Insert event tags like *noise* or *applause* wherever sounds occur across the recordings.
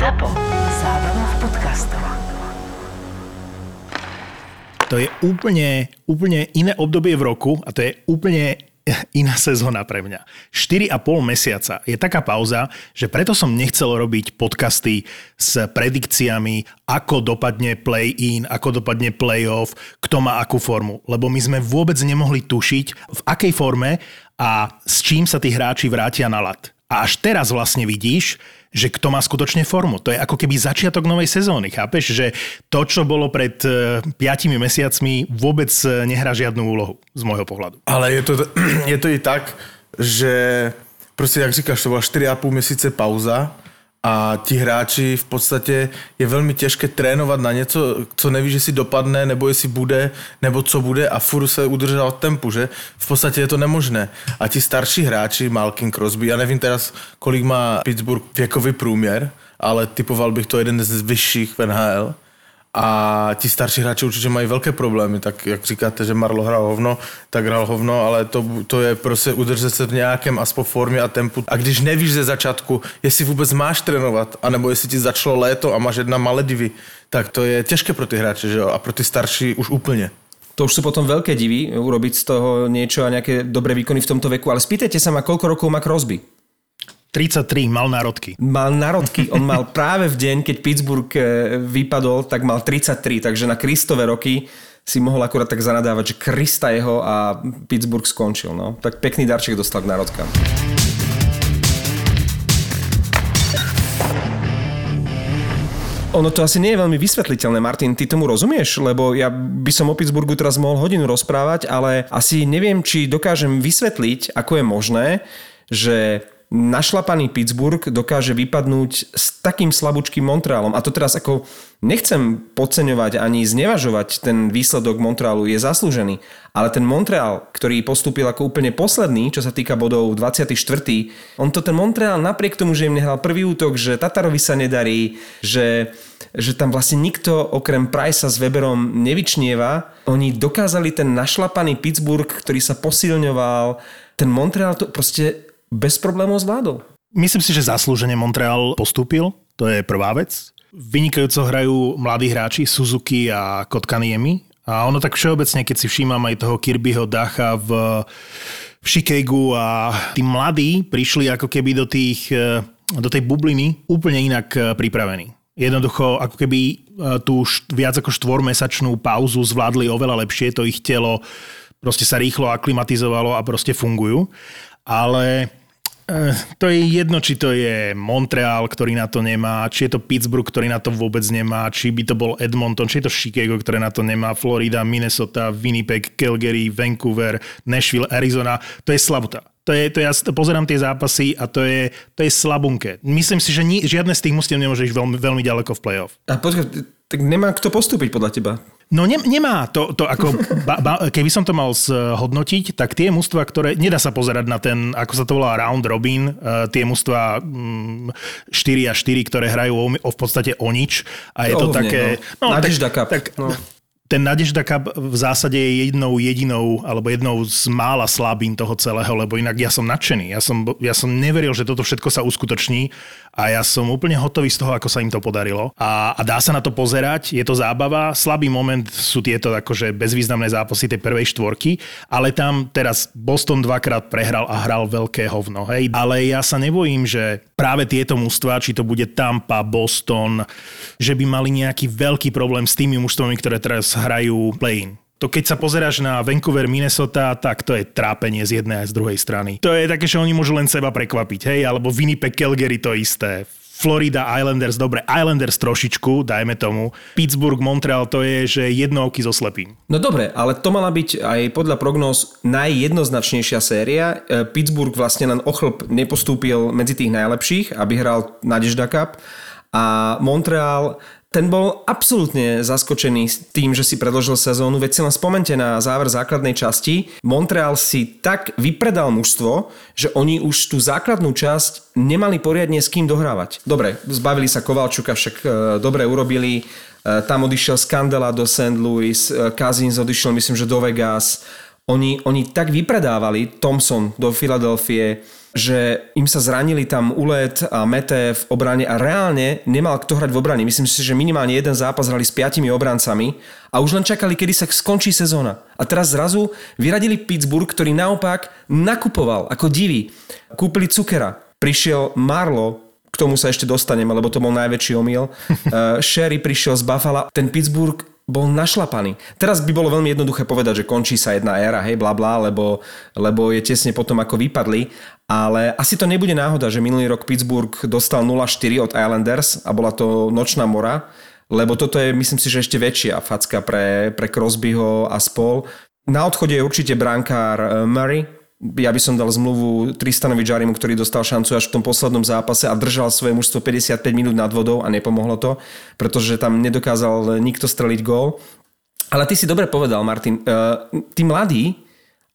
ZAPO. Zábrná v podcastov. To je úplne, úplne iné obdobie v roku a to je úplne *laughs* iná sezóna pre mňa. 4,5 mesiaca je taká pauza, že preto som nechcel robiť podcasty s predikciami, ako dopadne play-in, ako dopadne play-off, kto má akú formu. Lebo my sme vôbec nemohli tušiť, v akej forme a s čím sa tí hráči vrátia na lat. A až teraz vlastne vidíš, že kto má skutočne formu. To je ako keby začiatok novej sezóny, chápeš? Že to, čo bolo pred 5 e, mesiacmi, vôbec e, nehrá žiadnu úlohu z môjho pohľadu. Ale je to, *clears throat* je to i tak, že proste, jak říkáš, to bola 4,5 měsíce pauza a ti hráči v podstatě je velmi těžké trénovat na něco, co neví, že si dopadne, nebo jestli bude, nebo co bude a furt se v tempu, že? V podstatě je to nemožné. A ti starší hráči, Malkin Crosby, já nevím teraz, kolik má Pittsburgh věkový průměr, ale typoval bych to jeden z vyšších v NHL, a ti starší hráči určitě mají velké problémy, tak jak říkáte, že Marlo hrál hovno, tak hrál hovno, ale to, to je prostě udržet se v nějakém aspoň formě a tempu. A když nevíš ze začátku, jestli vůbec máš trénovat, anebo jestli ti začalo léto a máš jedna Maledivy, tak to je těžké pro ty hráče, že jo? A pro ty starší už úplně. To už sú potom veľké divy, urobiť z toho niečo a nejaké dobré výkony v tomto veku. Ale spýtajte sa ma, koľko rokov má Crosby? 33, mal národky. Mal národky, on mal *laughs* práve v deň, keď Pittsburgh eh, vypadol, tak mal 33, takže na Kristové roky si mohol akurát tak zanadávať, že Krista jeho a Pittsburgh skončil. No. Tak pekný darček dostal k národkám. Ono to asi nie je veľmi vysvetliteľné, Martin, ty tomu rozumieš? Lebo ja by som o Pittsburghu teraz mohol hodinu rozprávať, ale asi neviem, či dokážem vysvetliť, ako je možné, že našlapaný Pittsburgh dokáže vypadnúť s takým slabúčkým Montrealom. A to teraz ako nechcem podceňovať ani znevažovať ten výsledok Montrealu, je zaslúžený. Ale ten Montreal, ktorý postúpil ako úplne posledný, čo sa týka bodov 24. On to ten Montreal napriek tomu, že im nehral prvý útok, že Tatarovi sa nedarí, že, že tam vlastne nikto okrem Price s Weberom nevyčnieva, oni dokázali ten našlapaný Pittsburgh, ktorý sa posilňoval, ten Montreal to proste bez problémov zvládol. Myslím si, že zaslúžene Montreal postúpil, to je prvá vec. Vynikajúco hrajú mladí hráči Suzuki a Kotkaniemi a ono tak všeobecne, keď si všímam aj toho Kirbyho Dacha v, v Chicagu a tí mladí prišli ako keby do, tých, do tej bubliny úplne inak eh, pripravení. Jednoducho, ako keby eh, tú viac ako štvormesačnú pauzu zvládli oveľa lepšie, to ich telo proste sa rýchlo aklimatizovalo a proste fungujú. Ale to je jedno, či to je Montreal, ktorý na to nemá, či je to Pittsburgh, ktorý na to vôbec nemá, či by to bol Edmonton, či je to Chicago, ktoré na to nemá, Florida, Minnesota, Winnipeg, Calgary, Vancouver, Nashville, Arizona. To je slabota. To je, to ja pozerám tie zápasy a to je, to je slabunké. Myslím si, že ni, žiadne z tých mustiev nemôže ísť veľmi, veľmi ďaleko v playoff. A počkaj, tak nemá kto postúpiť podľa teba? No ne, nemá to, to ako, ba, ba, keby som to mal zhodnotiť, tak tie mužstva, ktoré, nedá sa pozerať na ten, ako sa to volá round robin, uh, tie mužstva um, 4 a 4, ktoré hrajú o, o, v podstate o nič a je to také... No, no tak, tak, no ten Nadežda Cup v zásade je jednou jedinou, alebo jednou z mála slabín toho celého, lebo inak ja som nadšený. Ja som, ja som neveril, že toto všetko sa uskutoční a ja som úplne hotový z toho, ako sa im to podarilo. A, a dá sa na to pozerať, je to zábava. Slabý moment sú tieto akože bezvýznamné zápasy tej prvej štvorky, ale tam teraz Boston dvakrát prehral a hral veľké hovno. Hej. Ale ja sa nebojím, že práve tieto mužstva, či to bude Tampa, Boston, že by mali nejaký veľký problém s tými mužstvami, ktoré teraz hrajú play-in. To keď sa pozeráš na Vancouver, Minnesota, tak to je trápenie z jednej a z druhej strany. To je také, že oni môžu len seba prekvapiť, hej, alebo Winnipeg, Calgary to isté. Florida Islanders, dobre, Islanders trošičku, dajme tomu. Pittsburgh, Montreal, to je, že jedno oky so slepým. No dobre, ale to mala byť aj podľa prognóz najjednoznačnejšia séria. E, Pittsburgh vlastne len ochlb nepostúpil medzi tých najlepších, aby hral Nadežda Cup. A Montreal ten bol absolútne zaskočený tým, že si predložil sezónu, veď si len spomente na záver základnej časti. Montreal si tak vypredal mužstvo, že oni už tú základnú časť nemali poriadne s kým dohrávať. Dobre, zbavili sa Kovalčuka, však e, dobre urobili. E, tam odišiel Skandela do St. Louis, e, Cousins odišiel myslím, že do Vegas. Oni, oni tak vypredávali Thompson do Filadelfie, že im sa zranili tam Ulet a Mete v obrane a reálne nemal kto hrať v obrane. Myslím si, že minimálne jeden zápas hrali s piatimi obrancami a už len čakali, kedy sa skončí sezóna. A teraz zrazu vyradili Pittsburgh, ktorý naopak nakupoval ako divý. Kúpili Cukera, prišiel Marlo, k tomu sa ešte dostaneme, lebo to bol najväčší omyl. Uh, *laughs* Sherry prišiel z Buffalo. Ten Pittsburgh bol našlapaný. Teraz by bolo veľmi jednoduché povedať, že končí sa jedna éra, hej, bla bla, lebo, lebo je tesne potom ako vypadli, ale asi to nebude náhoda, že minulý rok Pittsburgh dostal 0-4 od Islanders a bola to nočná mora, lebo toto je, myslím si, že ešte väčšia facka pre, pre Crosbyho a spol. Na odchode je určite brankár eh, Murray, ja by som dal zmluvu Tristanovi Jarimu, ktorý dostal šancu až v tom poslednom zápase a držal svoje mužstvo 55 minút nad vodou a nepomohlo to, pretože tam nedokázal nikto streliť gól. Ale ty si dobre povedal, Martin, uh, tí mladí,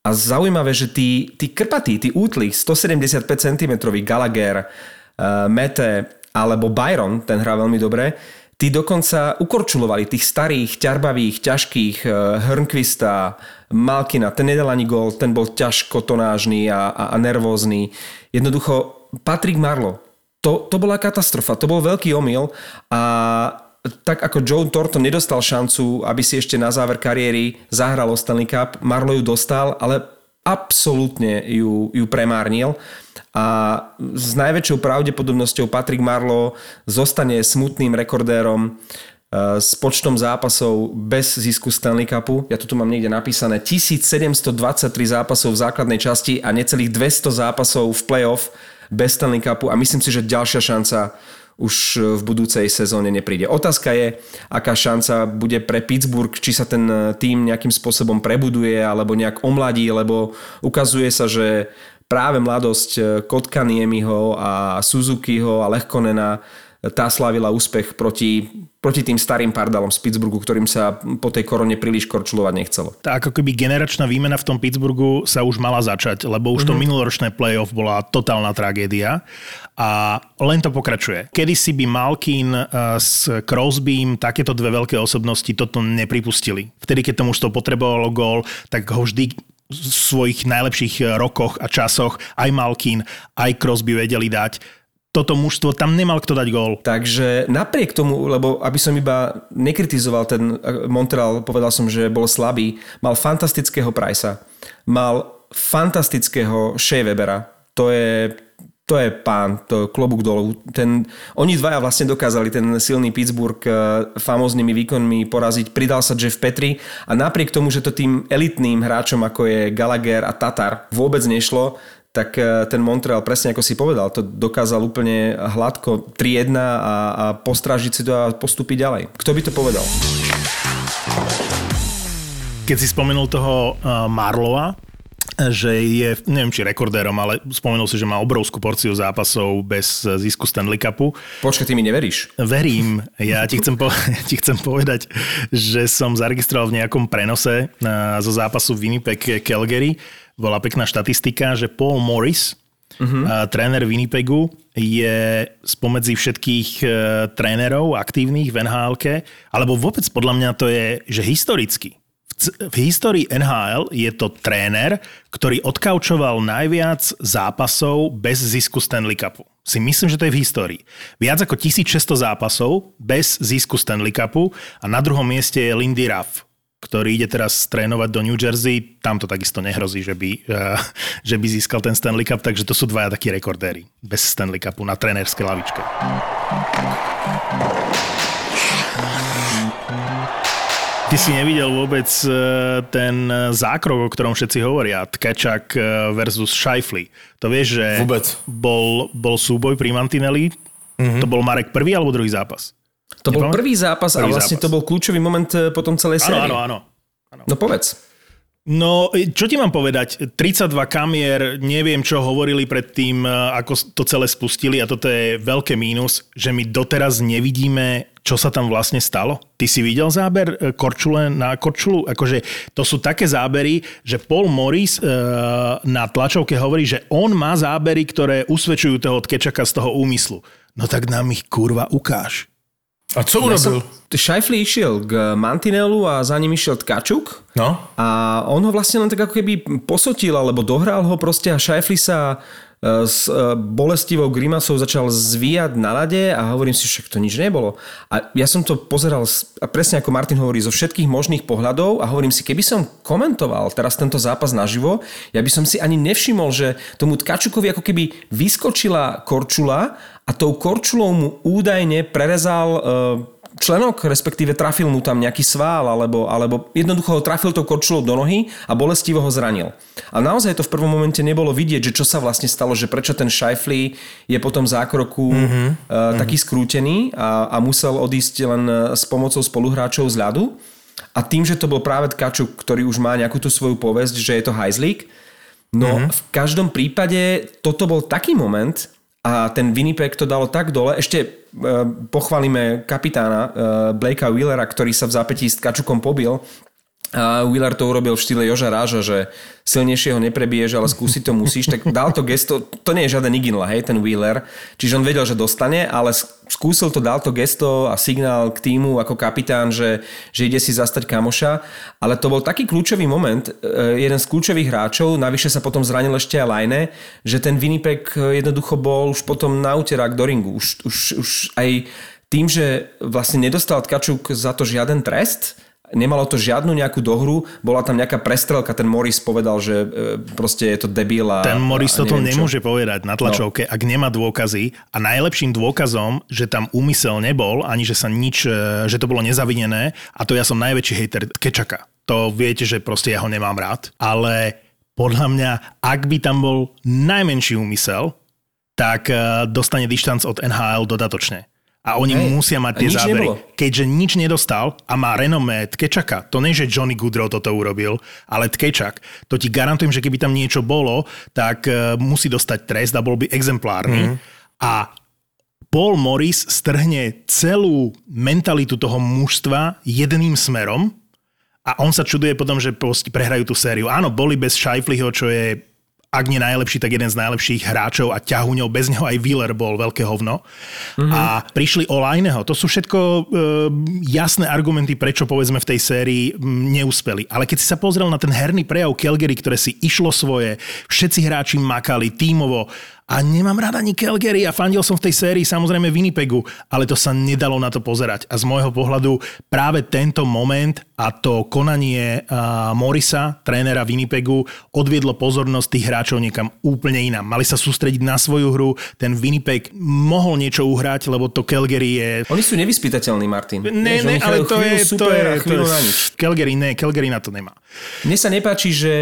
a zaujímavé, že tí, tí krpatí, tí útli, 175 cm, Gallagher, uh, Mete alebo Byron, ten hrá veľmi dobre, Tí dokonca ukorčulovali tých starých, ťarbavých, ťažkých uh, Hrnquista, Malkina, ten nedal ani gol, ten bol ťažko tonážny a, a, a nervózny. Jednoducho, Patrick Marlo, to, to bola katastrofa, to bol veľký omyl a tak ako Joe Thornton nedostal šancu, aby si ešte na záver kariéry zahral o Stanley Cup, Marlo ju dostal, ale absolútne ju, ju premárnil a s najväčšou pravdepodobnosťou Patrick Marlo zostane smutným rekordérom e, s počtom zápasov bez zisku Stanley Cupu. Ja to tu mám niekde napísané. 1723 zápasov v základnej časti a necelých 200 zápasov v playoff bez Stanley Cupu a myslím si, že ďalšia šanca už v budúcej sezóne nepríde. Otázka je, aká šanca bude pre Pittsburgh, či sa ten tým nejakým spôsobom prebuduje alebo nejak omladí, lebo ukazuje sa, že práve mladosť eh, Kotkaniemiho a Suzukiho a Lechkonena eh, tá slavila úspech proti, proti tým starým pardalom z Pittsburghu, ktorým sa po tej korone príliš korčulovať nechcelo. Tá ako keby generačná výmena v tom Pittsburghu sa už mala začať, lebo už mm-hmm. to minuloročné playoff bola totálna tragédia a len to pokračuje. Kedy si by Malkin eh, s Crosbym, takéto dve veľké osobnosti toto nepripustili. Vtedy, keď to mužstvo potrebovalo gól, tak ho vždy svojich najlepších eh, rokoch a časoch aj Malkin, aj Crosby vedeli dať. Toto mužstvo tam nemal kto dať gól. Takže napriek tomu, lebo aby som iba nekritizoval ten eh, Montreal, povedal som, že bol slabý, mal fantastického Pricea, mal fantastického Shea Webera, to je to je pán, to je klobúk dolu. Ten, oni dvaja vlastne dokázali ten silný Pittsburgh eh, famoznými výkonmi poraziť. Pridal sa Jeff Petri a napriek tomu, že to tým elitným hráčom ako je Gallagher a Tatar vôbec nešlo, tak eh, ten Montreal, presne ako si povedal, to dokázal úplne hladko 3-1 a, a postrážiť si to a postúpiť ďalej. Kto by to povedal? Keď si spomenul toho uh, Marlova, že je, neviem či rekordérom, ale spomenul si, že má obrovskú porciu zápasov bez zisku Stanley Cupu. Počkaj, ty mi neveríš? Verím. Ja ti chcem, po, *laughs* ti chcem povedať, že som zaregistroval v nejakom prenose zo zápasu Winnipeg Calgary. Bola pekná štatistika, že Paul Morris, uh-huh. tréner Winnipegu, je spomedzi všetkých e, trénerov aktívnych v nhl alebo vôbec podľa mňa to je, že historicky v histórii NHL je to tréner, ktorý odkaučoval najviac zápasov bez zisku Stanley Cupu. Si myslím, že to je v histórii. Viac ako 1600 zápasov bez zisku Stanley Cupu a na druhom mieste je Lindy Ruff, ktorý ide teraz trénovať do New Jersey. Tam to takisto nehrozí, že by, uh, *laughs* že by získal ten Stanley Cup, takže to sú dvaja takí rekordéri bez Stanley Cupu na trénerskej lavičke. Ty si nevidel vôbec e, ten zákrok, o ktorom všetci hovoria. Tkečak e, versus Šajfli. To vieš, že vôbec. Bol, bol súboj pri Mantinelli. Mm-hmm. To bol Marek prvý alebo druhý zápas? To bol prvý zápas prvý a vlastne zápas. to bol kľúčový moment e, potom celej série. Áno, áno, áno. No povedz. No, čo ti mám povedať? 32 kamier, neviem, čo hovorili predtým, ako to celé spustili a toto je veľké mínus, že my doteraz nevidíme čo sa tam vlastne stalo? Ty si videl záber e, Korčule na Korčulu? Akože to sú také zábery, že Paul Morris e, na tlačovke hovorí, že on má zábery, ktoré usvedčujú toho Tkečaka z toho úmyslu. No tak nám ich kurva ukáž. A co urobil? Ja Šajfli išiel k Mantinelu a za ním išiel Tkačuk. No. A on ho vlastne len tak ako keby posotil, alebo dohral ho proste a Šajfli sa s e, bolestivou grimasou začal zvíjať na lade a hovorím si, však to nič nebolo. A ja som to pozeral, a presne ako Martin hovorí, zo všetkých možných pohľadov a hovorím si, keby som komentoval teraz tento zápas naživo, ja by som si ani nevšimol, že tomu Tkačukovi ako keby vyskočila korčula a tou korčulou mu údajne prerezal e, členok, respektíve trafil mu tam nejaký svál, alebo, alebo jednoducho ho trafil tou korčulou do nohy a bolestivo ho zranil. A naozaj to v prvom momente nebolo vidieť, že čo sa vlastne stalo, že prečo ten Šajfli je potom zákroku mm-hmm. uh, taký skrútený a, a musel odísť len eh, s pomocou spoluhráčov z ľadu. A tým, že to bol práve Tkačuk, ktorý už má nejakú tú svoju povesť, že je to hajzlík, no mm-hmm. v každom prípade toto bol taký moment, a ten Winnipeg to dalo tak dole. Ešte e, pochválime kapitána e, Blakea Wheelera, ktorý sa v zápätí s Kačukom pobil. A Wheeler to urobil v štýle Joža Ráža, že silnejšieho neprebiješ, ale skúsiť to musíš. Tak dal to gesto, to nie je žiaden Iginla, hej, ten Wheeler. Čiže on vedel, že dostane, ale skúsil to, dal to gesto a signál k týmu ako kapitán, že, že ide si zastať kamoša. Ale to bol taký kľúčový moment, e, jeden z kľúčových hráčov, navyše sa potom zranil ešte aj Lajne, že ten Winnipeg jednoducho bol už potom na úterák do ringu. Už, už, už aj tým, že vlastne nedostal Tkačuk za to žiaden trest, Nemalo to žiadnu nejakú dohru, bola tam nejaká prestrelka, ten Morris povedal, že e, proste je to debil a... Ten Morris a toto nemôže čo. povedať na tlačovke, no. ak nemá dôkazy a najlepším dôkazom, že tam úmysel nebol, ani že sa nič, e, že to bolo nezavinené a to ja som najväčší hejter Kečaka. To viete, že proste ja ho nemám rád, ale podľa mňa, ak by tam bol najmenší úmysel, tak e, dostane dištanc od NHL dodatočne. A oni Hej, musia mať tie zábery. Nebolo. Keďže nič nedostal a má renomé Tkečaka, to nie, že Johnny Goodrow toto urobil, ale Tkečak, to ti garantujem, že keby tam niečo bolo, tak uh, musí dostať trest a bol by exemplárny. Mm. A Paul Morris strhne celú mentalitu toho mužstva jedným smerom a on sa čuduje potom, že prehrajú tú sériu. Áno, boli bez Scheifliho, čo je ak nie najlepší, tak jeden z najlepších hráčov a ťahuňov. Bez neho aj Wheeler bol veľké hovno. Mm-hmm. A prišli o Lajneho. To sú všetko e, jasné argumenty, prečo povedzme v tej sérii neúspeli. Ale keď si sa pozrel na ten herný prejav Calgary, ktoré si išlo svoje, všetci hráči makali tímovo, a nemám rád ani Calgary a fandil som v tej sérii samozrejme Winnipegu, ale to sa nedalo na to pozerať. A z môjho pohľadu práve tento moment a to konanie Morisa, trénera Winnipegu, odviedlo pozornosť tých hráčov niekam úplne inám. Mali sa sústrediť na svoju hru, ten Winnipeg mohol niečo uhrať, lebo to Calgary je... Oni sú nevyspytateľní, Martin. Ne, ne, ale to je, to je, to je. Calgary, ne, Calgary na to nemá. Mne sa nepáči, že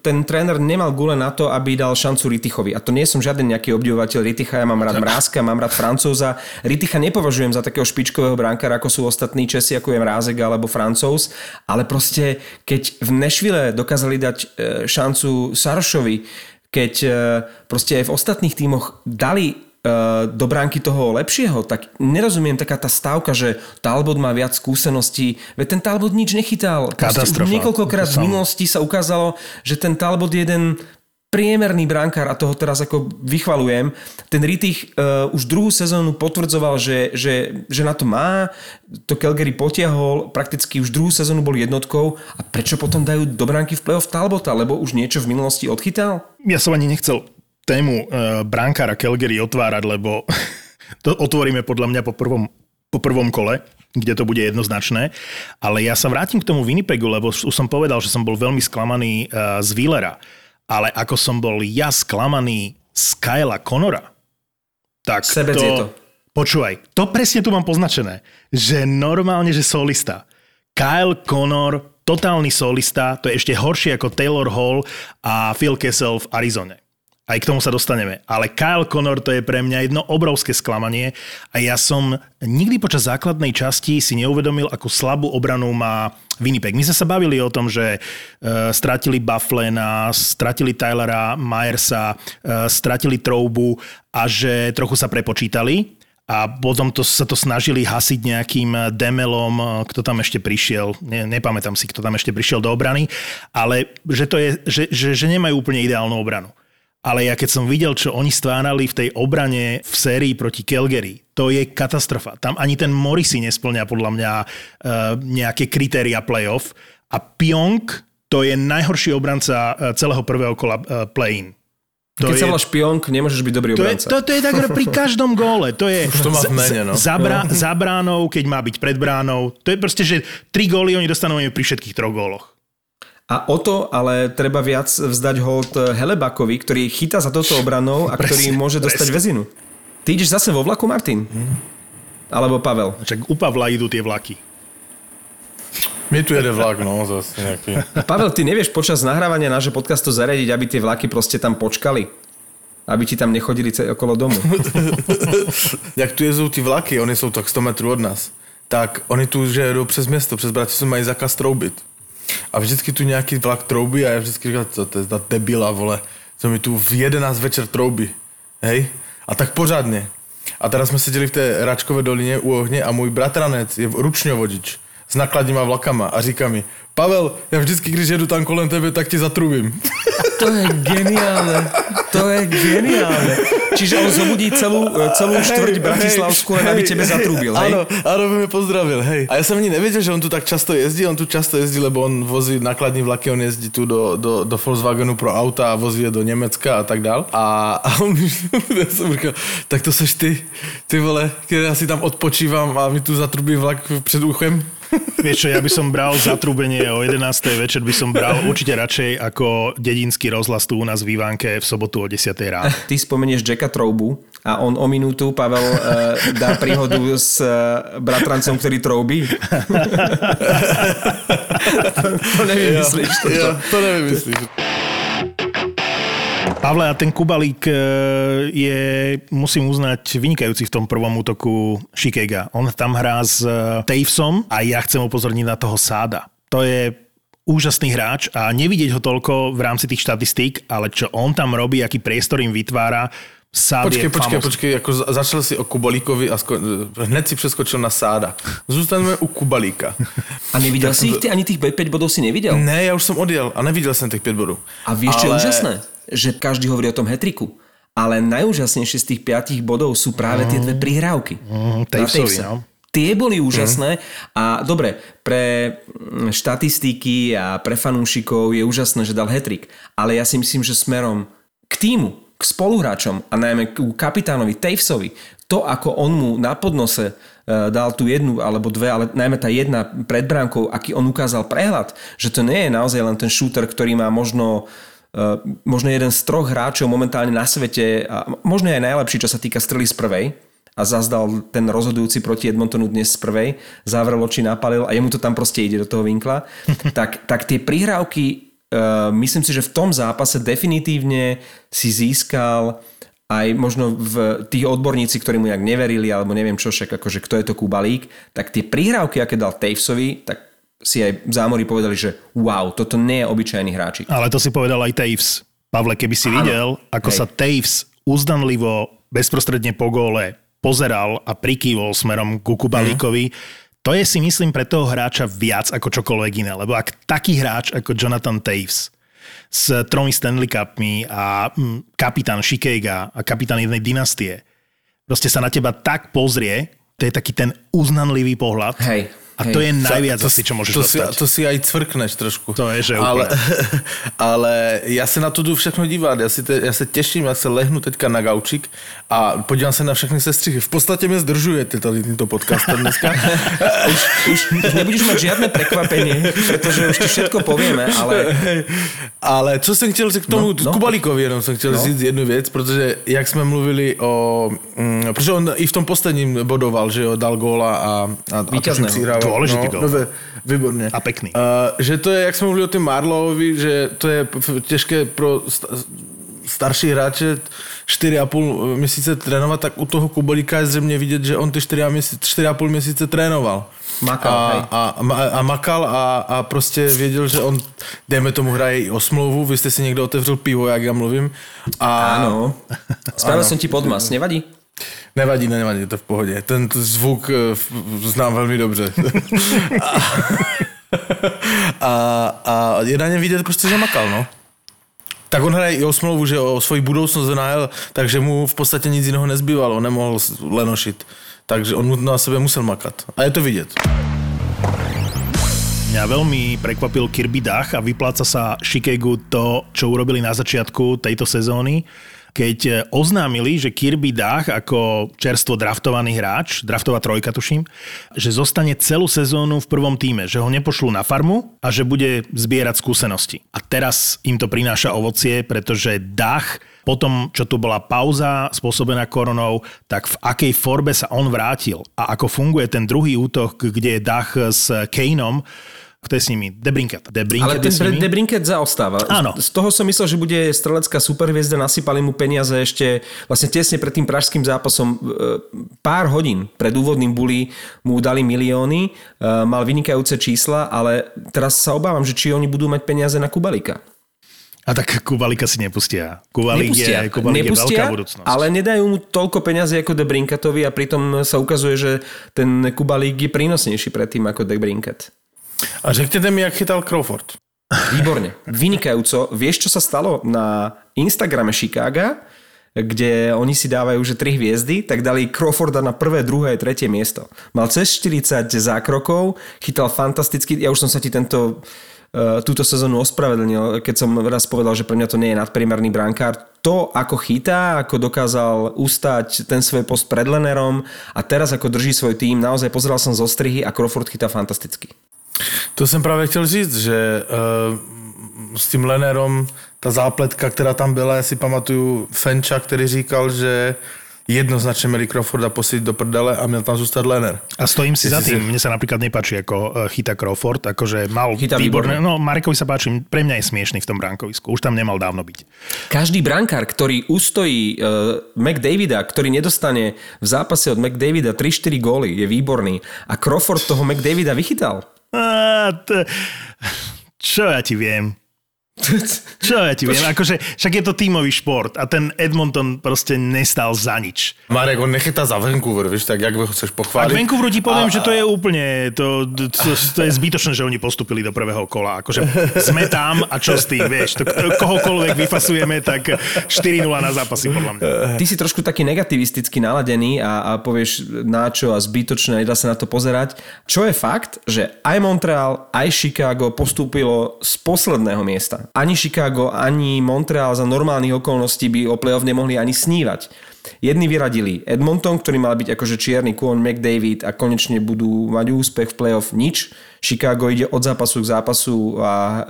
ten tréner nemal gule na to, aby dal šancu Ritichovi. A to nie som žiaden nejaký obdivovateľ Riticha, ja mám rád Mrázka, mám rád Francúza. Riticha nepovažujem za takého špičkového brankára, ako sú ostatní Česi, ako je Mrázek alebo Francúz, ale proste keď v Nešvile dokázali dať e, šancu Sarošovi, keď e, proste aj v ostatných tímoch dali Eh, do bránky toho lepšieho, tak nerozumiem taká tá stávka, že Talbot má viac skúseností, veď ten Talbot nič nechytal. Katastrofa. Niekoľkokrát v minulosti sa ukázalo, že ten Talbot je jeden priemerný brankár a toho teraz ako vychvalujem. Ten Rittich uh, už druhú sezónu potvrdzoval, že, že, že na to má. To Calgary potiahol, prakticky už druhú sezónu bol jednotkou. A prečo potom dajú do bránky v play-off Talbota? Lebo už niečo v minulosti odchytal? Ja som ani nechcel tému uh, brankára Calgary otvárať, lebo *laughs* to otvoríme podľa mňa po prvom, po prvom kole, kde to bude jednoznačné. Ale ja sa vrátim k tomu Winnipegu, lebo už som povedal, že som bol veľmi sklamaný uh, z Wheelera. Ale ako som bol ja sklamaný z Kyla Conora, tak Sebec to... je to. Počúvaj, to presne tu mám poznačené, že normálne, že solista. Kyle Connor, totálny solista, to je ešte horšie ako Taylor Hall a Phil Kessel v Arizone. Aj k tomu sa dostaneme. Ale Kyle Connor to je pre mňa jedno obrovské sklamanie a ja som nikdy počas základnej časti si neuvedomil, akú slabú obranu má Winnipeg. My sme sa bavili o tom, že uh, stratili Bufflena, stratili Tylera Myersa, uh, stratili Troubu a že trochu sa prepočítali a potom to, sa to snažili hasiť nejakým demelom, kto tam ešte prišiel, ne, nepamätám si, kto tam ešte prišiel do obrany, ale že, to je, že, že, že nemajú úplne ideálnu obranu. Ale ja keď som videl, čo oni stvárali v tej obrane v sérii proti Calgary, to je katastrofa. Tam ani ten Morrissey nesplňa podľa mňa uh, nejaké kritéria playoff. A Pyong to je najhorší obranca uh, celého prvého kola uh, play-in. To Keď sa je, volá špionk, nemôžeš byť dobrý to, je, obranca. to, to je tak pri *laughs* každom góle. To je to má v mene, no. za, brá, za bránou, keď má byť pred bránou. To je proste, že tri góly oni dostanú pri všetkých troch góloch. A o to ale treba viac vzdať hold Helebakovi, ktorý chytá za toto obranou a ktorý Presne, môže dostať presne. väzinu. Ty ideš zase vo vlaku, Martin? Alebo Pavel? Však u Pavla idú tie vlaky. Mi tu jede vlak, no, zase nejaký. Pavel, ty nevieš počas nahrávania nášho podcastu zariadiť, aby tie vlaky proste tam počkali? Aby ti tam nechodili ce- okolo domu. *laughs* Jak tu jezdou ty vlaky, oni jsou tak 100 metrů od nás, tak oni tu, že jedou přes město, přes Bratislavu mají zakaz troubit. A vždycky tu nějaký vlak troubí a já vždycky říkám, to je za debila, vole, co mi tu v 11 večer troubí. Hej? A tak pořádně. A teraz jsme seděli v té Račkové dolině u ohně a můj bratranec je ručňovodič s nakladníma vlakama a říká mi, Pavel, já vždycky, když jedu tam kolem tebe, tak ti zatrubím. To je geniálne. To je geniálne. Čiže on zobudí celú, celú štvrť Bratislavsku, len aby tebe zatrúbil, hej? Áno, áno, by mi pozdravil, hej. A ja som ani nevedel, že on tu tak často jezdí, on tu často jezdí, lebo on vozí nakladní vlaky, on jezdí tu do, do, do Volkswagenu pro auta a vozí je do Německa a tak dál. A, a on mi, *laughs* ja som říkal, tak to seš ty, ty vole, keď ja si tam odpočívam a mi tu zatrubí vlak před uchem. Vieš čo, ja by som bral zatrúbenie o 11. večer, by som bral určite radšej ako dedinský rozhlas tu u nás v Ivánke v sobotu o 10. ráno. Ty spomenieš Jacka Troubu a on o minútu, Pavel, eh, dá príhodu s eh, bratrancom, ktorý troubí. *laughs* to nevymyslíš. toto. Jo, to nevymyslíš. Pavle, a ten Kubalík e, je, musím uznať, vynikajúci v tom prvom útoku Shikega. On tam hrá s e, Tavesom a ja chcem upozorniť na toho Sáda. To je úžasný hráč a nevidieť ho toľko v rámci tých štatistík, ale čo on tam robí, aký priestor im vytvára, Sád Počkej, je počkej, famózny. počkej, ako za- začal si o Kubalíkovi a sko- hned si preskočil na Sáda. Zůstaneme u Kubalíka. A nevidel si ich? Ty ani tých 5 bodov si nevidel? Ne, já už jsem odjel a neviděl jsem těch pět bodů. A vieš, čo je úžasné? Že každý hovorí o tom hetriku. Ale najúžasnejšie z tých 5 bodov sú práve tie dve prihrávky. Mm, Na Tavesovi, Tavese. no. Tie boli úžasné a dobre, pre mm, štatistiky a pre fanúšikov je úžasné, že dal hetrik. Ale ja si myslím, že smerom k týmu, k spoluhráčom a najmä k kapitánovi Tavesovi, to ako on mu na podnose e, dal tú jednu alebo dve, ale najmä tá jedna pred bránkou, aký on ukázal prehľad, že to nie je naozaj len ten shooter, ktorý má možno možno jeden z troch hráčov momentálne na svete a možno aj najlepší, čo sa týka strely z prvej. A zazdal ten rozhodujúci proti Edmontonu dnes z prvej, zavrel oči, napalil a jemu to tam proste ide do toho vinkla, *laughs* tak, tak tie prihrávky Uh, myslím si, že v tom zápase definitívne si získal aj možno v tých odborníci, ktorí mu nejak neverili, alebo neviem čo, však akože kto je to Kubalík, tak tie prihrávky, aké dal Tavesovi, tak si aj zámori povedali, že wow, toto nie je obyčajný hráčik. Ale to si povedal aj Taves. Pavle, keby si Áno. videl, ako Hej. sa Taves uzdanlivo bezprostredne po góle pozeral a prikývol smerom ku Kubalíkovi, to je si myslím pre toho hráča viac ako čokoľvek iné. Lebo ak taký hráč ako Jonathan Taves s tromi Stanley Cupmi a mm, kapitán Shikega a kapitán jednej dynastie proste sa na teba tak pozrie, to je taký ten uznanlivý pohľad. Hej, A hej. to je najviac asi, čo môžeš to si, dostať. to si aj cvrkneš trošku. To je, že ale, *laughs* ale já se na to jdu všechno dívat. Já, si te, já se těším, jak se lehnu teďka na gaučík a podívám se na všechny sestřichy. V podstatě mě zdržujete tady tímto podcastem dneska. *laughs* *laughs* Už, už, už nebudeš mať žiadne prekvapenie, pretože už ti všetko povieme, ale Ale co jsem chtěl k tomu No, no. Kubalíkovi, jenom jsem chtěl No. říct jednu věc, protože jak jsme mluvili o... Mm, protože on i v tom posledním bodoval, že jo, dal góla a, a, a. Dôležitý no, gól. No, ve- výborně. A pekný. Uh, že to je, jak jsme mluvili o tom Marlovovi, že to je těžké pro sta- starší hráče 4,5 měsíce trénovat, tak u toho Kubalíka je zřejmě vidět, že on ty 4,5 měsíce, 4,5 měsíce trénoval. Makal, hej. a, a, a, a makal a, a prostě věděl, že on, dejme tomu, hraje i o smlouvu, vy jste si někdo otevřel pivo, jak já mluvím. A áno. *laughs* Spravil som ti podmas, nevadí? Nevadí, ne, nevadí, to v pohodě. Ten zvuk eh, znám velmi dobře. *laughs* a, a, a je na něm vidět prostě, že makal, no. Tak on hraje i o smlouvu, že o svoji budoucnost NHL, takže mu v podstatě nic jiného nezbývalo, nemohl lenošit. Takže on na sebe musel makat. A je to vidět. Mňa veľmi prekvapil Kirby Dach a vypláca sa Chicago to, čo urobili na začiatku tejto sezóny keď oznámili, že Kirby Dach ako čerstvo draftovaný hráč, draftová trojka tuším, že zostane celú sezónu v prvom týme, že ho nepošlú na farmu a že bude zbierať skúsenosti. A teraz im to prináša ovocie, pretože Dach po tom, čo tu bola pauza spôsobená koronou, tak v akej forbe sa on vrátil a ako funguje ten druhý útok, kde je Dach s Kaneom, kto je s nimi? Debrinket. Debrinket Ale ten je Debrinket zaostáva. Áno. Z toho som myslel, že bude strelecká superhviezda, nasypali mu peniaze ešte vlastne tesne pred tým pražským zápasom e, pár hodín pred úvodným buli mu dali milióny, e, mal vynikajúce čísla, ale teraz sa obávam, že či oni budú mať peniaze na Kubalika. A tak Kubalika si nepustia. Kubalik, nepustia. Je, Kubalik nepustia, je veľká budúcnosť. ale nedajú mu toľko peňazí ako Debrinkatovi a pritom sa ukazuje, že ten Kubalík je prínosnejší predtým ako Debrinkat. A řekněte mi, jak chytal Crawford. Výborne. Vynikajúco. Vieš, čo sa stalo na Instagrame Chicaga, kde oni si dávajú že tri hviezdy, tak dali Crawforda na prvé, druhé, tretie miesto. Mal cez 40 zákrokov, chytal fantasticky, ja už som sa ti tento uh, túto sezónu ospravedlnil, keď som raz povedal, že pre mňa to nie je nadpriemerný brankár. To, ako chytá, ako dokázal ustať ten svoj post pred Lenerom a teraz ako drží svoj tým, naozaj pozeral som zo strihy a Crawford chytá fantasticky. To jsem právě chtěl říct, že uh, s tím Lenerom, ta zápletka, která tam byla, já si pamatuju Fenča, který říkal, že jednoznačne Mary Crawforda posiť do prdele a měl tam zůstat Lenner. A stojím si za tým. Si... Mne sa napríklad nepáči, ako e, chyta Crawford, akože mal chyta výborné. No, Marekovi sa páči, pre mňa je smiešný v tom bránkovisku. Už tam nemal dávno byť. Každý brankár, ktorý ustojí uh, McDavida, ktorý nedostane v zápase od McDavida 3-4 góly, je výborný. A Crawford toho McDavida vychytal. A, t- *laughs* čo ja ti viem? Akože však je to tímový šport a ten Edmonton proste nestal za nič. Marek, on nechytá za Vancouver, vieš, tak jak ho chceš pochváliť? A Vancouveru ti poviem, a, že to je úplne, to, to, to, je zbytočné, že oni postupili do prvého kola. Akože sme tam a čo s tým, vieš, to, kohokoľvek vyfasujeme, tak 4-0 na zápasy, podľa mňa. Ty si trošku taký negativisticky naladený a, a povieš na čo a zbytočné, nedá sa na to pozerať. Čo je fakt, že aj Montreal, aj Chicago postúpilo z posledného miesta ani Chicago, ani Montreal za normálnych okolností by o playoff nemohli ani snívať. Jedni vyradili Edmonton, ktorý mal byť akože čierny kôň McDavid a konečne budú mať úspech v playoff nič. Chicago ide od zápasu k zápasu a e,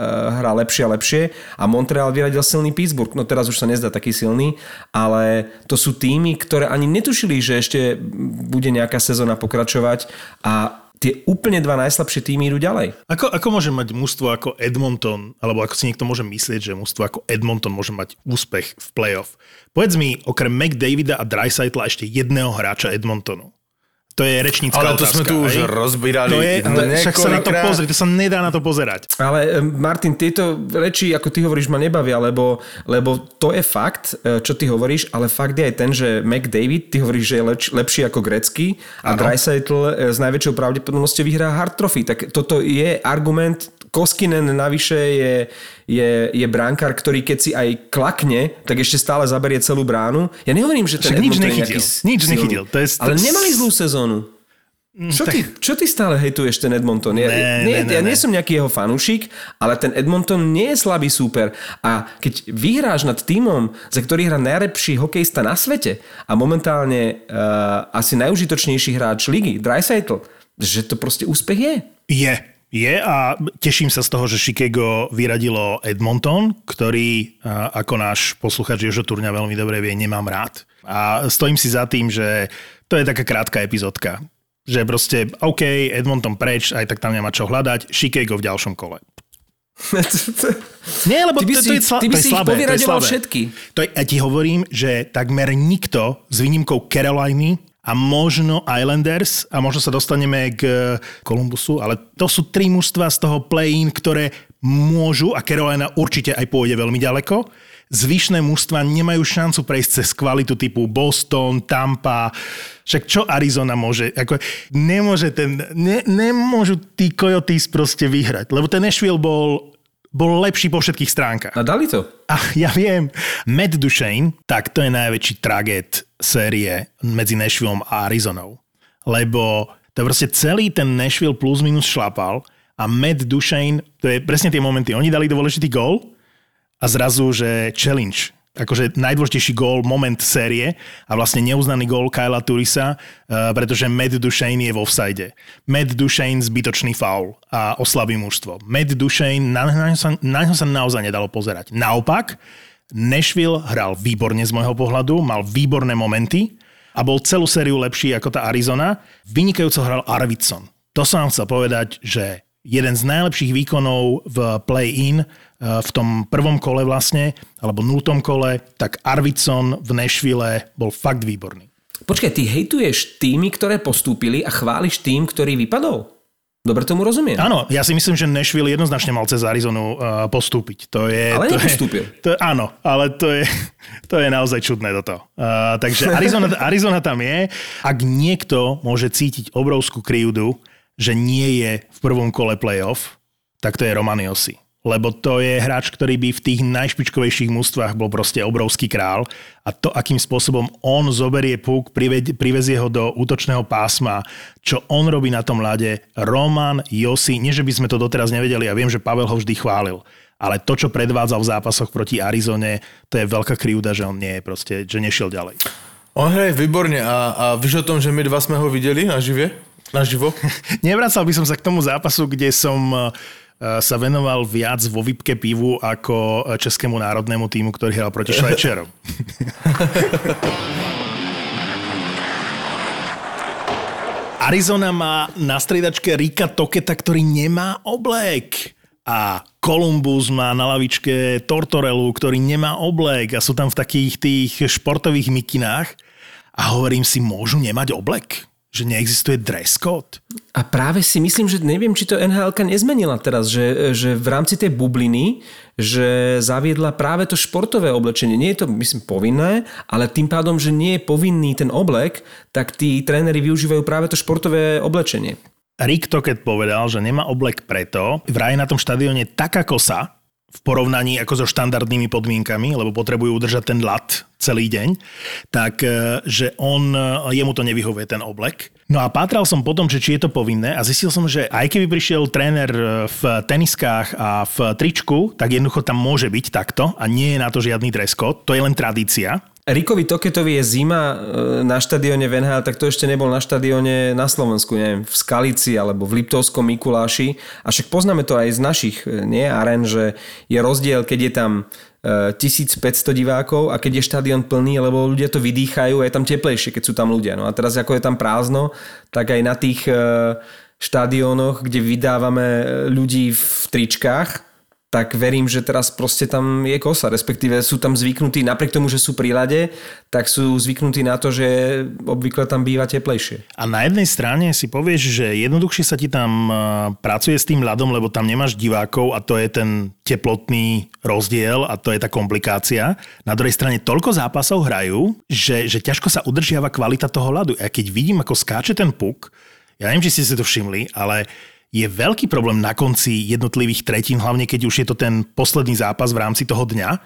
hrá lepšie a lepšie a Montreal vyradil silný Pittsburgh. No teraz už sa nezdá taký silný, ale to sú týmy, ktoré ani netušili, že ešte bude nejaká sezóna pokračovať a tie úplne dva najslabšie týmy idú ďalej. Ako, ako môže mať mužstvo ako Edmonton, alebo ako si niekto môže myslieť, že mužstvo ako Edmonton môže mať úspech v playoff? Povedz mi, okrem McDavida a Dreisaitla ešte jedného hráča Edmontonu. To je rečnícka Ale to otázka, sme tu aj? už rozbírali. To je, ale však sa na to pozri, to sa nedá na to pozerať. Ale Martin, tieto reči, ako ty hovoríš, ma nebavia, lebo, lebo to je fakt, e, čo ty hovoríš, ale fakt je aj ten, že McDavid, ty hovoríš, že je leč, lepší ako grecký a Dreisaitl e, s najväčšou pravdepodobnosťou vyhrá hard trophy. Tak toto je argument, Koskinen navyše je, je, je bránkar, ktorý keď si aj klakne, tak ešte stále zaberie celú bránu. Ja nehovorím, že ten Však nič nechytil. Nič nechytil. To je, ale nemali zlú sezónu. Mm, čo, ty, čo ty stále hejtuješ ten Edmonton? Ja, ne, nie, ne, ja nie som nejaký jeho fanúšik, ale ten Edmonton nie je slabý súper. A keď vyhráš nad týmom, za ktorý hrá najlepší hokejista na svete a momentálne uh, asi najužitočnejší hráč ligy, Dreisaitl, že to proste úspech je. Je. Je a teším sa z toho, že Chicago vyradilo Edmonton, ktorý, ako náš posluchač Jožo Turňa veľmi dobre vie, nemám rád. A stojím si za tým, že to je taká krátka epizódka. Že proste, OK, Edmonton preč, aj tak tam nemá čo hľadať, Chicago v ďalšom kole. *laughs* Nie, lebo ty by to, to, je, sla- ty by to je slabé. To je slabé. všetky. To je, ja ti hovorím, že takmer nikto s výnimkou Caroliny a možno Islanders a možno sa dostaneme k Columbusu, ale to sú tri mužstva z toho play-in, ktoré môžu a Carolina určite aj pôjde veľmi ďaleko. Zvyšné mužstva nemajú šancu prejsť cez kvalitu typu Boston, Tampa, však čo Arizona môže? Ako, nemôže ten, ne, nemôžu tí Coyotes proste vyhrať, lebo ten Nashville bol bol lepší po všetkých stránkach. A dali to? A ja viem. Matt Duchesne, tak to je najväčší traget série medzi Nashvilleom a Arizonou. Lebo to proste celý ten Nashville plus minus šlapal a Matt Duchesne, to je presne tie momenty, oni dali dôležitý gól a zrazu, že challenge, akože najdôležitejší gól, moment série a vlastne neuznaný gól Kyla Turisa, uh, pretože Matt Duchesne je v offside. Matt Duchesne zbytočný faul a oslabý mužstvo. Matt Duchesne, na, na, na ňo sa naozaj nedalo pozerať. Naopak, Nashville hral výborne z môjho pohľadu, mal výborné momenty a bol celú sériu lepší ako tá Arizona. Vynikajúco hral Arvidsson. To som vám chcel povedať, že jeden z najlepších výkonov v play-in eh, v tom prvom kole vlastne, alebo nultom kole, tak Arvidsson v Nashville bol fakt výborný. Počkaj, ty hejtuješ týmy, ktoré postúpili a chváliš tým, ktorý vypadol? Dobre tomu rozumiem. Áno, ja si myslím, že Nashville jednoznačne mal cez Arizonu uh, postúpiť. To je, ale to nepostúpil. Je, to, áno, ale to je, to je naozaj čudné toto. Uh, takže Arizona, *laughs* Arizona tam je. Ak niekto môže cítiť obrovskú krivdu, že nie je v prvom kole playoff, tak to je Roman lebo to je hráč, ktorý by v tých najšpičkovejších mústvách bol proste obrovský král a to, akým spôsobom on zoberie puk, privezie ho do útočného pásma, čo on robí na tom ľade, Roman, Josi, nie že by sme to doteraz nevedeli, ja viem, že Pavel ho vždy chválil, ale to, čo predvádzal v zápasoch proti Arizone, to je veľká krivda, že on nie je proste, že nešiel ďalej. On hraje výborne a, a víš o tom, že my dva sme ho videli na žive? Na živo? *laughs* Nevracal by som sa k tomu zápasu, kde som sa venoval viac vo výpke pivu ako českému národnému týmu, ktorý hral proti Švajčerom. *laughs* Arizona má na striedačke Rika Toketa, ktorý nemá oblek. A Columbus má na lavičke Tortorelu, ktorý nemá oblek a sú tam v takých tých športových mikinách. A hovorím si, môžu nemať oblek? Že neexistuje dress code? A práve si myslím, že neviem, či to nhl nezmenila teraz, že, že v rámci tej bubliny, že zaviedla práve to športové oblečenie. Nie je to, myslím, povinné, ale tým pádom, že nie je povinný ten oblek, tak tí tréneri využívajú práve to športové oblečenie. Rick Toket povedal, že nemá oblek preto, vraj na tom štadióne taká kosa, v porovnaní ako so štandardnými podmienkami, lebo potrebujú udržať ten lat celý deň, tak e, že on, e, jemu to nevyhovuje ten oblek. No a pátral som potom, že či je to povinné a zistil som, že aj keby prišiel tréner e, v teniskách a v tričku, tak jednoducho tam môže byť takto a nie je na to žiadny dress code, to je len tradícia. Rikovi Toketovi je zima na štadióne v NHL, tak to ešte nebol na štadióne na Slovensku, neviem, v Skalici alebo v Liptovskom Mikuláši. A však poznáme to aj z našich nie, aren, že je rozdiel, keď je tam 1500 divákov a keď je štadión plný, lebo ľudia to vydýchajú a je tam teplejšie, keď sú tam ľudia. No a teraz ako je tam prázdno, tak aj na tých štadiónoch, kde vydávame ľudí v tričkách, tak verím, že teraz proste tam je kosa, respektíve sú tam zvyknutí, napriek tomu, že sú pri lade, tak sú zvyknutí na to, že obvykle tam býva teplejšie. A na jednej strane si povieš, že jednoduchšie sa ti tam e, pracuje s tým ľadom, lebo tam nemáš divákov a to je ten teplotný rozdiel a to je tá komplikácia. Na druhej strane toľko zápasov hrajú, že, že ťažko sa udržiava kvalita toho ľadu. A keď vidím, ako skáče ten puk, ja neviem, či ste si to všimli, ale je veľký problém na konci jednotlivých tretín, hlavne keď už je to ten posledný zápas v rámci toho dňa,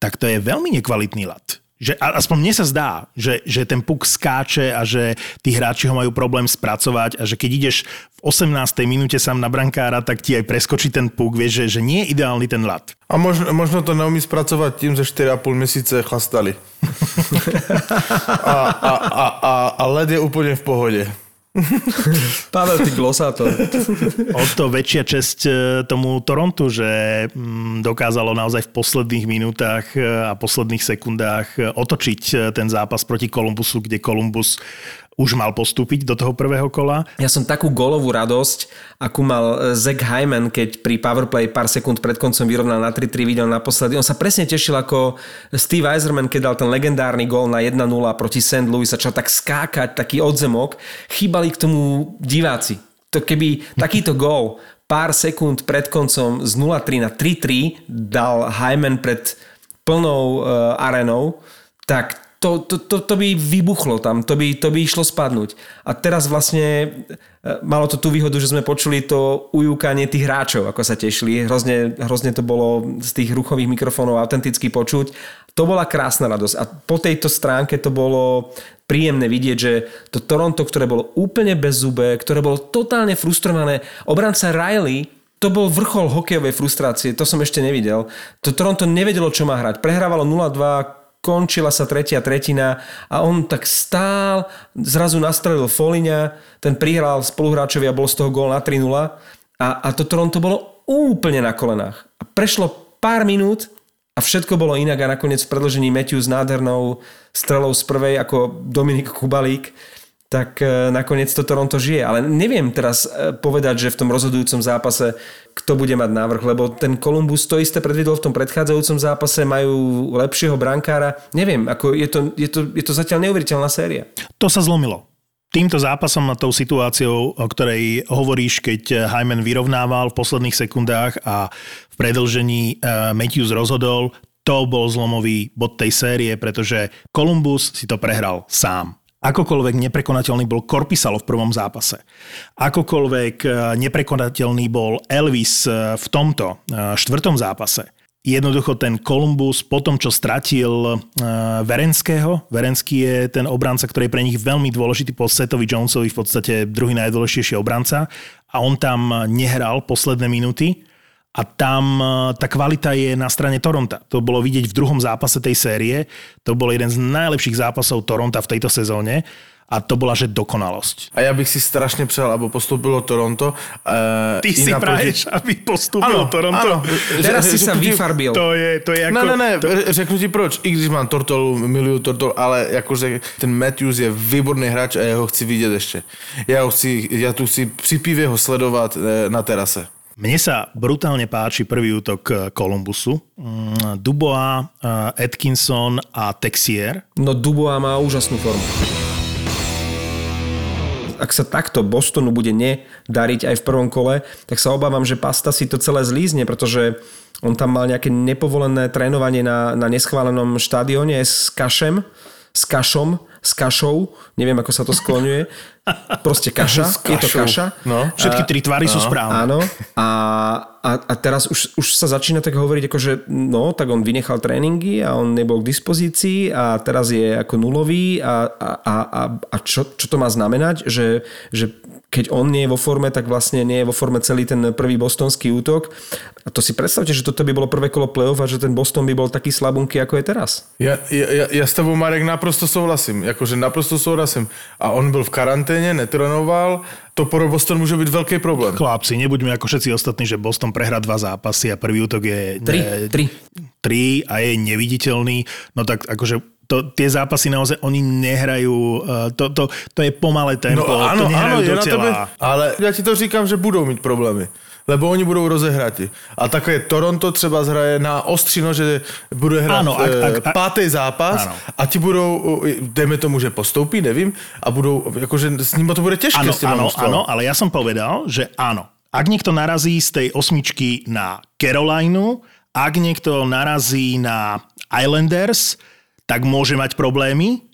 tak to je veľmi nekvalitný lat. Že, aspoň mne sa zdá, že, že ten puk skáče a že tí hráči ho majú problém spracovať a že keď ideš v 18. minúte sám na brankára, tak ti aj preskočí ten puk, vieš, že, že nie je ideálny ten lat. A možno, možno to neumí spracovať tým, že 4,5 mesiace chlastali. *laughs* a, a, a, a, a led je úplne v pohode. *laughs* Pavel, ty glosátor. O to väčšia česť e, tomu Torontu, že mm, dokázalo naozaj v posledných minútach e, a posledných sekundách e, otočiť ten zápas proti Kolumbusu, kde Kolumbus už mal postúpiť do toho prvého kola. Ja som takú golovú radosť, akú mal Zach Hyman, keď pri powerplay pár sekúnd pred koncom vyrovnal na 3-3, videl naposledy. On sa presne tešil ako Steve Eiserman, keď dal ten legendárny gól na 1-0 proti St. Louis, začal tak skákať, taký odzemok. Chýbali k tomu diváci. To keby takýto gól pár sekúnd pred koncom z 0-3 na 3-3 dal Hyman pred plnou uh, arenou, tak to, to, to, to by vybuchlo tam, to by, to by išlo spadnúť. A teraz vlastne e, malo to tú výhodu, že sme počuli to ujúkanie tých hráčov, ako sa tešili. Hrozne, hrozne to bolo z tých ruchových mikrofónov autenticky počuť. To bola krásna radosť. A po tejto stránke to bolo príjemné vidieť, že to Toronto, ktoré bolo úplne bez zube, ktoré bolo totálne frustrované, obranca Riley to bol vrchol hokejovej frustrácie, to som ešte nevidel. To Toronto nevedelo, čo má hrať. Prehrávalo 0-2, končila sa tretia tretina a on tak stál, zrazu nastrelil Foliňa, ten prihral spoluhráčovi a bol z toho gól na 3-0 a, a to Toronto bolo úplne na kolenách. A prešlo pár minút a všetko bolo inak a nakoniec v predložení Matthew s nádhernou strelou z prvej ako Dominik Kubalík tak e, nakoniec to Toronto žije. Ale neviem teraz e, povedať, že v tom rozhodujúcom zápase kto bude mať návrh, lebo ten Columbus to isté predvidol v tom predchádzajúcom zápase, majú lepšieho brankára. Neviem, ako je to, je to, je to zatiaľ neuveriteľná séria. To sa zlomilo. Týmto zápasom a tou situáciou, o ktorej hovoríš, keď Hyman vyrovnával v posledných sekundách a v predlžení Matthews rozhodol, to bol zlomový bod tej série, pretože Columbus si to prehral sám. Akokoľvek neprekonateľný bol Korpisalo v prvom zápase. Akokoľvek e, neprekonateľný bol Elvis e, v tomto e, štvrtom zápase. Jednoducho ten Columbus po tom, čo stratil Verenského, Verenský je ten obranca, ktorý je pre nich veľmi dôležitý po Setovi Jonesovi, v podstate druhý najdôležitejší obranca a on tam nehral posledné minúty a tam e, tá kvalita je na strane Toronta. To bolo vidieť v druhom zápase tej série. To bol jeden z najlepších zápasov Toronta v tejto sezóne a to bola, že dokonalosť. A ja bych si strašne přál, aby postupilo Toronto. Uh, Ty si praješ, aby postupilo ano, Toronto? Ano. Teraz si sa vyfarbil. To je, to je ako... Ne, ne, ne, to... řeknu ti proč. I když mám Tortolu, miluju Tortol, ale akože ten Matthews je výborný hráč a ja ho chci vidieť ešte. Ja, ho chci, ja tu chci pri pive ho sledovať eh, na terase. Mne sa brutálne páči prvý útok Kolumbusu. Mm, Dubois, eh, Atkinson a Texier. No Dubois má úžasnú formu. Ak sa takto Bostonu bude nedariť aj v prvom kole, tak sa obávam, že Pasta si to celé zlízne, pretože on tam mal nejaké nepovolené trénovanie na, na neschválenom štadióne s kašem, s kašom, s kašou, neviem ako sa to skloňuje, *laughs* proste kaša, *laughs* je to kaša. No. Všetky tri tvary no. sú správne. Áno. A, a, a teraz už, už sa začína tak hovoriť, ako že no, tak on vynechal tréningy a on nebol k dispozícii a teraz je ako nulový a, a, a, a čo, čo to má znamenať, že, že keď on nie je vo forme, tak vlastne nie je vo forme celý ten prvý bostonský útok. A to si predstavte, že toto by bolo prvé kolo play-off a že ten Boston by bol taký slabunky, ako je teraz. Ja, ja, ja s tebou, Marek, naprosto souhlasím. Jakože naprosto souhlasím. A on byl v karanténe, netrenoval, to pro Boston môže byť veľký problém. Chlapci, nebuďme ako všetci ostatní, že Boston prehrá dva zápasy a prvý útok je... Tri, ne, tri. Tri a je neviditeľný. No tak akože to, tie zápasy naozaj oni nehrajú, uh, to, to, to je pomalé tempo, no, áno, to nehrajú áno, do tela. Tebe, ale ja ti to říkám, že budou mít problémy lebo oni budou rozehrati. A také Toronto třeba zhraje na ostřino, že bude hrát ano, ak, ak, ak, pátý zápas ano. a ti budou, dejme tomu, že postoupí, nevím, a budou, akože s ním to bude těžké ano, s ale ja som povedal, že áno. Ak niekto narazí z tej osmičky na Carolinu, ak niekto narazí na Islanders, tak môže mať problémy.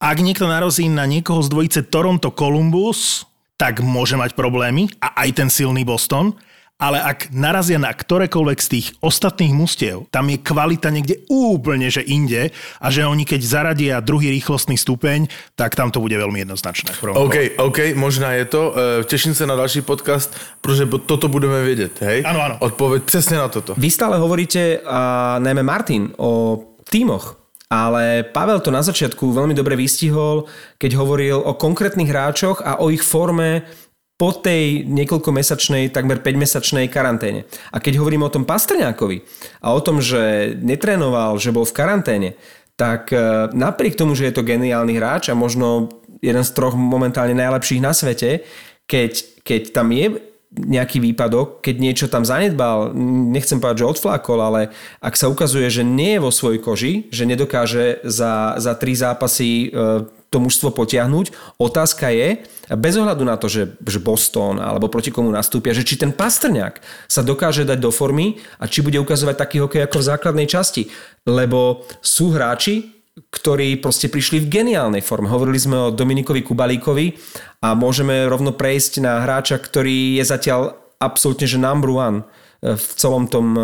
Ak niekto narazí na niekoho z dvojice Toronto-Columbus, tak môže mať problémy a aj ten silný Boston. Ale ak narazia na ktorékoľvek z tých ostatných mustiev, tam je kvalita niekde úplne, že inde a že oni keď zaradia druhý rýchlostný stupeň, tak tam to bude veľmi jednoznačné. OK, OK, možná je to. E, teším sa na ďalší podcast, pretože toto budeme vedieť, hej? Áno, áno. Odpoveď presne na toto. Vy stále hovoríte, a najmä Martin, o tímoch ale Pavel to na začiatku veľmi dobre vystihol, keď hovoril o konkrétnych hráčoch a o ich forme po tej niekoľkomesačnej, takmer 5-mesačnej karanténe. A keď hovoríme o tom Pastrňákovi a o tom, že netrénoval, že bol v karanténe, tak e, napriek tomu, že je to geniálny hráč a možno jeden z troch momentálne najlepších na svete, keď, keď tam je nejaký výpadok, keď niečo tam zanedbal, nechcem povedať, že odflákol, ale ak sa ukazuje, že nie je vo svojej koži, že nedokáže za, za tri zápasy e, to mužstvo potiahnuť, otázka je, bez ohľadu na to, že, že Boston alebo proti komu nastúpia, že či ten Pastrňák sa dokáže dať do formy a či bude ukazovať taký hokej ako v základnej časti. Lebo sú hráči, ktorí proste prišli v geniálnej forme. Hovorili sme o Dominikovi Kubalíkovi a môžeme rovno prejsť na hráča, ktorý je zatiaľ absolútne že number one e, v celom tom e,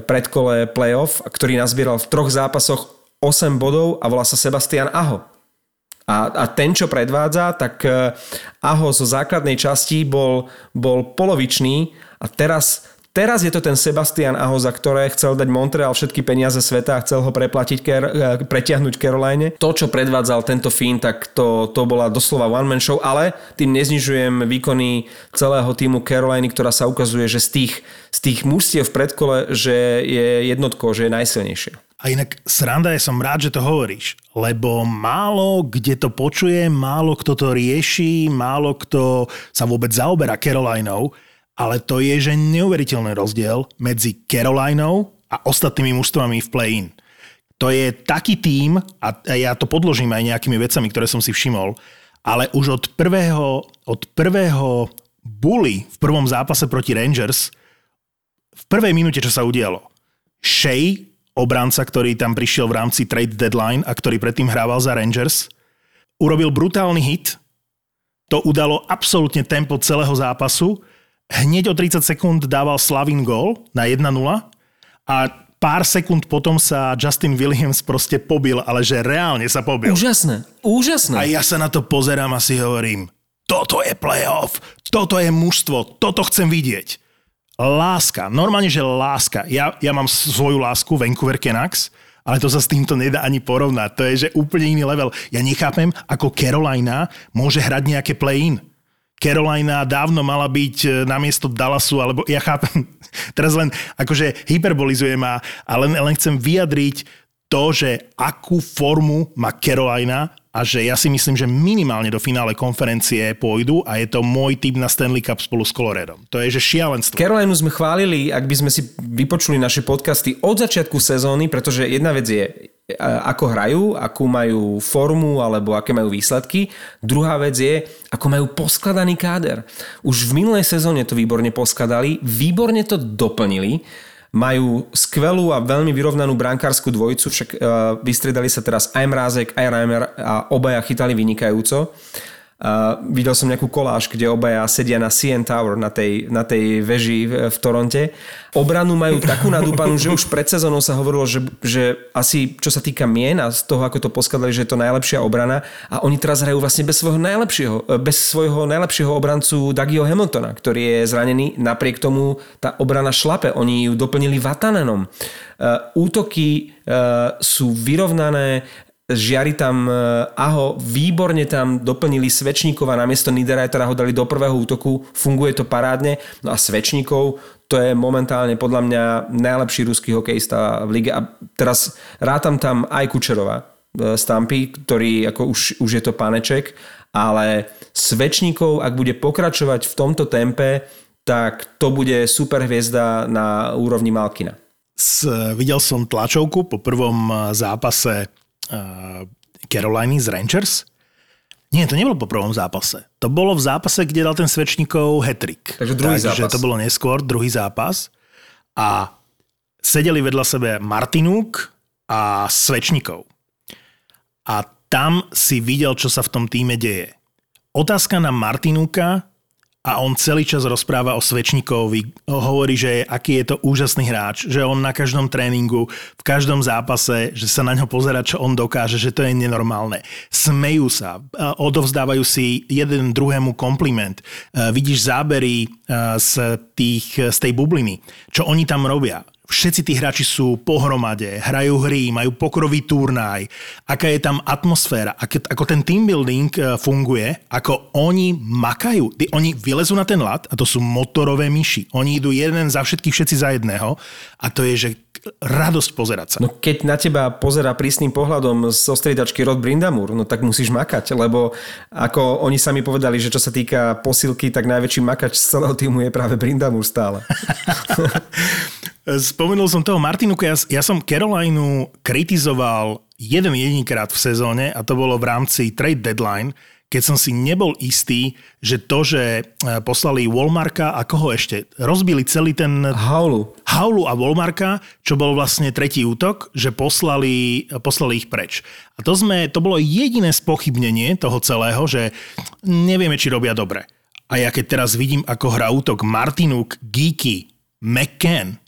predkole playoff, ktorý nazbieral v troch zápasoch 8 bodov a volá sa Sebastian Aho. A, a ten, čo predvádza, tak eh, Aho zo základnej časti bol, bol polovičný a teraz Teraz je to ten Sebastian Aho, za ktoré chcel dať Montreal všetky peniaze sveta a chcel ho preplatiť, eh, pretiahnuť Caroline. To, čo predvádzal tento Finn, tak to, to bola doslova one-man show, ale tým neznižujem výkony celého týmu Caroliny, ktorá sa ukazuje, že z tých, z tých mužstiev v predkole, že je jednotko, že je najsilnejšie. A inak sranda je, som rád, že to hovoríš, lebo málo kde to počuje, málo kto to rieši, málo kto sa vôbec zaoberá Carolinou, ale to je, že neuveriteľný rozdiel medzi Carolinou a ostatnými mužstvami v play-in. To je taký tím, a ja to podložím aj nejakými vecami, ktoré som si všimol, ale už od prvého, od prvého bully v prvom zápase proti Rangers, v prvej minúte, čo sa udialo, Shea, obranca, ktorý tam prišiel v rámci trade deadline a ktorý predtým hrával za Rangers, urobil brutálny hit, to udalo absolútne tempo celého zápasu hneď o 30 sekúnd dával Slavin gól na 1-0 a pár sekúnd potom sa Justin Williams proste pobil, ale že reálne sa pobil. Úžasné, úžasné. A ja sa na to pozerám a si hovorím, toto je playoff, toto je mužstvo, toto chcem vidieť. Láska, normálne, že láska. Ja, ja mám svoju lásku, Vancouver Canucks, ale to sa s týmto nedá ani porovnať. To je, že úplne iný level. Ja nechápem, ako Carolina môže hrať nejaké play-in. Carolina dávno mala byť e, namiesto Dallasu, alebo ja chápem, *laughs* teraz len akože hyperbolizujem a, a len, len chcem vyjadriť to, že akú formu má Carolina a že ja si myslím, že minimálne do finále konferencie pôjdu a je to môj typ na Stanley Cup spolu s Coloredom. To je, že šialenstvo. Carolinu sme chválili, ak by sme si vypočuli naše podcasty od začiatku sezóny, pretože jedna vec je ako hrajú, akú majú formu alebo aké majú výsledky. Druhá vec je, ako majú poskladaný káder. Už v minulej sezóne to výborne poskladali, výborne to doplnili, majú skvelú a veľmi vyrovnanú brankárskú dvojicu, však uh, vystriedali sa teraz aj Mrázek, aj Reimer a obaja chytali vynikajúco. Uh, videl som nejakú koláž, kde obaja sedia na CN Tower, na tej, na tej veži v, v Toronte. Obranu majú takú nadúpanú, že už pred sezónou sa hovorilo, že, že asi čo sa týka mien a z toho, ako to poskladali, že je to najlepšia obrana a oni teraz hrajú vlastne bez svojho najlepšieho, bez svojho najlepšieho obrancu Dagio Hamiltona, ktorý je zranený. Napriek tomu tá obrana šlape. Oni ju doplnili Vatanenom. Uh, útoky uh, sú vyrovnané, Žiari tam, e, Aho, výborne tam doplnili Svečníkova, namiesto Niederreitera ho dali do prvého útoku, funguje to parádne. No a Svečníkov, to je momentálne podľa mňa najlepší ruský hokejista v lige. A teraz rátam tam aj Kučerova e, Stampy, ktorý ako už, už je to paneček, ale Svečníkov, ak bude pokračovať v tomto tempe, tak to bude super hviezda na úrovni Malkina. S, videl som tlačovku po prvom zápase Caroliny z Rangers. Nie, to nebolo po prvom zápase. To bolo v zápase, kde dal ten Svečníkov hetrik. Takže druhý Takže zápas. to bolo neskôr, druhý zápas. A sedeli vedľa sebe Martinúk a Svečníkov. A tam si videl, čo sa v tom týme deje. Otázka na Martinúka a on celý čas rozpráva o Svečníkovi, hovorí, že aký je to úžasný hráč, že on na každom tréningu, v každom zápase, že sa na ňo pozera, čo on dokáže, že to je nenormálne. Smejú sa, odovzdávajú si jeden druhému kompliment. Vidíš zábery z, tých, z tej bubliny, čo oni tam robia všetci tí hráči sú pohromade, hrajú hry, majú pokrový turnaj, aká je tam atmosféra, ako, ten team building e, funguje, ako oni makajú. Oni vylezú na ten lat a to sú motorové myši. Oni idú jeden za všetkých, všetci za jedného a to je, že radosť pozerať sa. No keď na teba pozera prísnym pohľadom z ostriedačky Rod Brindamur, no tak musíš makať, lebo ako oni sami povedali, že čo sa týka posilky, tak najväčší makač z celého týmu je práve Brindamur stále. *laughs* Spomenul som toho Martinuka, ja, ja som Carolinu kritizoval jeden jedinkrát v sezóne a to bolo v rámci trade deadline, keď som si nebol istý, že to, že e, poslali Walmarka a koho ešte, rozbili celý ten... Haulu. Haulu a Walmarka, čo bol vlastne tretí útok, že poslali, poslali ich preč. A to, sme, to bolo jediné spochybnenie toho celého, že nevieme, či robia dobre. A ja keď teraz vidím, ako hrá útok Martinuk, Geeky, McCann,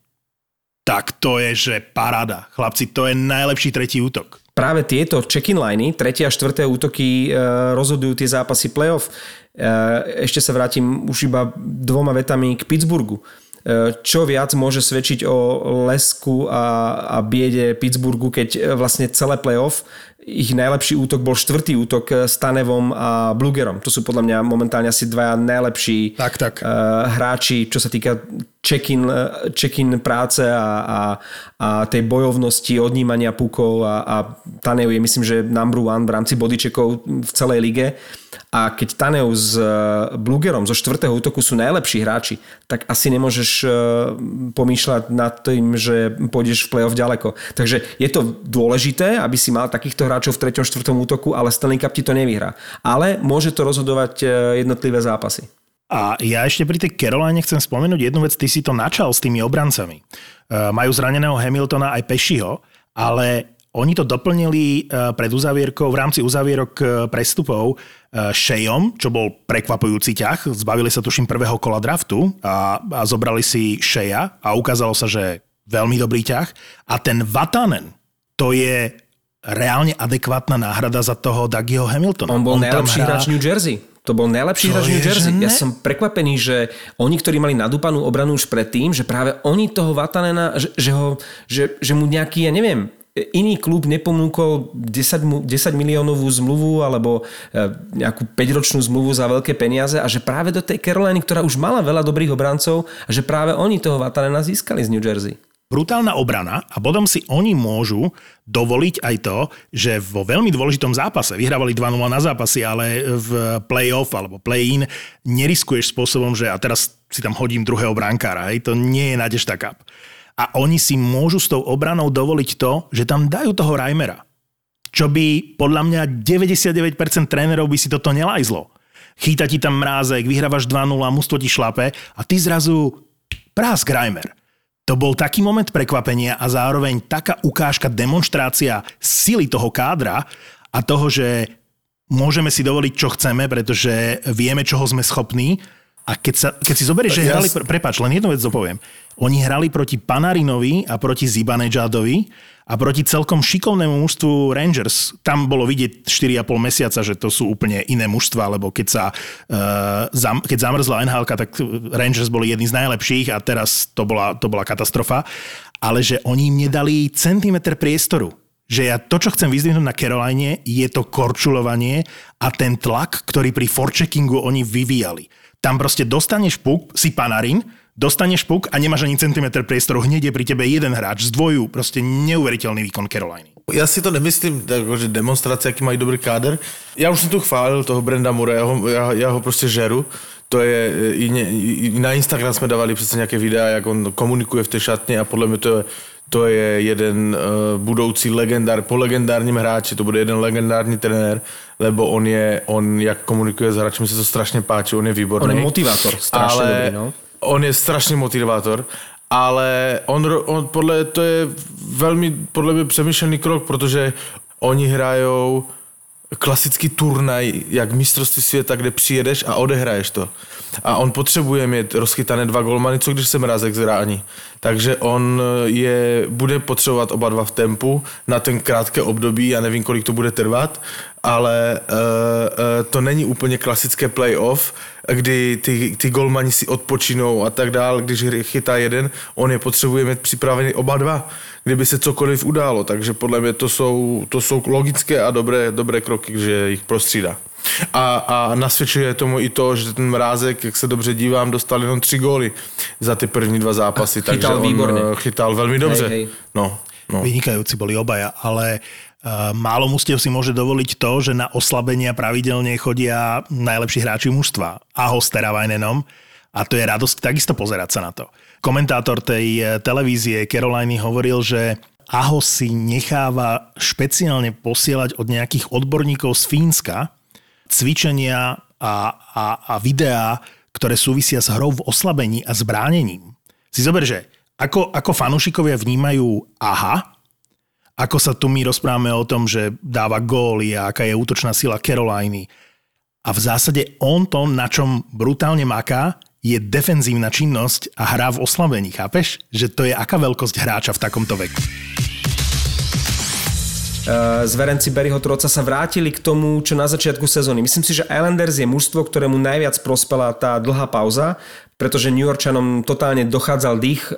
tak to je, že paráda. Chlapci, to je najlepší tretí útok. Práve tieto check-in liny, tretie a štvrté útoky e, rozhodujú tie zápasy playoff. E, ešte sa vrátim už iba dvoma vetami k Pittsburghu. E, čo viac môže svedčiť o lesku a, a biede Pittsburghu, keď vlastne celé playoff ich najlepší útok bol štvrtý útok s Tanevom a Blugerom. To sú podľa mňa momentálne asi dvaja najlepší Tak, tak. Hráči, čo sa týka check-in, check-in práce a, a, a tej bojovnosti, odnímania pukov a, a Tanev je myslím, že number one v rámci bodycheckov v celej lige. A keď Tanev s Blugerom zo štvrtého útoku sú najlepší hráči, tak asi nemôžeš uh, pomýšľať nad tým, že pôjdeš v play-off ďaleko. Takže je to dôležité, aby si mal takýchto hráčov v treťom, štvrtom útoku, ale Stanley Cup ti to nevyhrá. Ale môže to rozhodovať jednotlivé zápasy. A ja ešte pri tej Caroline chcem spomenúť jednu vec, ty si to načal s tými obrancami. E, majú zraneného Hamiltona aj Pešiho, ale oni to doplnili e, pred uzavierkou, v rámci uzavierok e, prestupov Shejom, čo bol prekvapujúci ťah. Zbavili sa tuším prvého kola draftu a, a zobrali si Sheja a ukázalo sa, že veľmi dobrý ťah. A ten Vatanen, to je reálne adekvátna náhrada za toho Dougie Hamiltona. On bol tam najlepší hrá- hráč New Jersey. To bol najlepší hráč New je, Jersey. ne? Ja som prekvapený, že oni, ktorí mali nadúpanú obranu už predtým, že práve oni toho Vatanena, že, že, ho, že, že mu nejaký, ja neviem, iný klub neponúkol 10, mu- 10 miliónovú zmluvu alebo e, nejakú 5-ročnú zmluvu za veľké peniaze a že práve do tej Caroliny, ktorá už mala veľa dobrých obrancov, a že práve oni toho Vatanena získali z New Jersey. Brutálna obrana a potom si oni môžu dovoliť aj to, že vo veľmi dôležitom zápase, vyhrávali 2-0 na zápasy, ale v play-off alebo play-in neriskuješ spôsobom, že a teraz si tam hodím druhého brankára, hej, to nie je Nadežda Cup. A oni si môžu s tou obranou dovoliť to, že tam dajú toho Reimera. Čo by podľa mňa 99% trénerov by si toto nelajzlo. Chýta ti tam mrázek, vyhrávaš 2-0, mužstvo ti šlape a ty zrazu prásk Reimer. To bol taký moment prekvapenia a zároveň taká ukážka, demonstrácia sily toho kádra a toho, že môžeme si dovoliť, čo chceme, pretože vieme, čoho sme schopní. A keď, sa, keď si zoberieš, že hrali, s- pre- prepáč, len jednu vec dopoviem. Oni hrali proti Panarinovi a proti Zibanejadovi a proti celkom šikovnému mužstvu Rangers. Tam bolo vidieť 4,5 mesiaca, že to sú úplne iné mužstva, lebo keď sa zam, keď zamrzla NHL, tak Rangers boli jedni z najlepších a teraz to bola, to bola katastrofa. Ale že oni im nedali centimetr priestoru že ja to, čo chcem vyzdvihnúť na Caroline, je to korčulovanie a ten tlak, ktorý pri forecheckingu oni vyvíjali. Tam proste dostaneš puk, si panarin, dostaneš puk a nemáš ani centimetr priestoru, hneď je pri tebe jeden hráč, zdvoju, proste neuveriteľný výkon Caroliny. Já si to nemyslím, že demonstrace, jaký mají dobrý kádr. Já už jsem tu chválil toho Brenda Mure, já ho, já, já ho prostě žeru. To je, i, ně- i, i na Instagram jsme dávali přece nějaké videa, jak on komunikuje v té šatně a podle mě to je, to je jeden uh, budoucí legendár, po legendárním hráči, to bude jeden legendární trenér, lebo on je, on jak komunikuje s hráči, mi se to strašně páči, on je výborný. On je motivátor, strašne ale dobrý, no. On je strašný motivátor, ale on, on podle, to je velmi podle mě přemýšlený krok, protože oni hrajou klasický turnaj, jak mistrovství světa, kde přijedeš a odehraješ to. A on potřebuje mít rozchytané dva golmany, co když se mrazek zrání. Takže on je, bude potřebovat oba dva v tempu na ten krátké období, já nevím, kolik to bude trvat, ale uh, uh, to není úplně klasické playoff, kdy ty, ty golmani si odpočinou a tak dál, když chytá jeden, on je potřebuje mít připravený oba dva, kdyby se cokoliv událo, takže podle mě to jsou, to jsou logické a dobré, dobré kroky, že jich prostřídá. A, a nasvědčuje tomu i to, že ten Mrázek, jak se dobře dívám, dostal jenom tři góly za ty první dva zápasy, A chytal takže on výborně. eh, chytal velmi dobře. hej. No, no. Vynikajúci boli obaja, ale málo mustiev si môže dovoliť to, že na oslabenia pravidelne chodia najlepší hráči mužstva. Aho s Teravajnenom. A to je radosť takisto pozerať sa na to. Komentátor tej eh, televízie Caroliny hovoril, že Aho si necháva špeciálne posielať od nejakých odborníkov z Fínska cvičenia a, a, a videá, ktoré súvisia s hrou v oslabení a zbránením. Si zober, že ako, ako fanúšikovia vnímajú aha, ako sa tu my rozprávame o tom, že dáva góly a aká je útočná sila Caroliny. A v zásade on to, na čom brutálne maká, je defenzívna činnosť a hra v oslabení, chápeš? Že to je aká veľkosť hráča v takomto veku. zverenci Barryho Troca sa vrátili k tomu, čo na začiatku sezóny. Myslím si, že Islanders je mužstvo, ktorému najviac prospela tá dlhá pauza, pretože New Yorkčanom totálne dochádzal dých.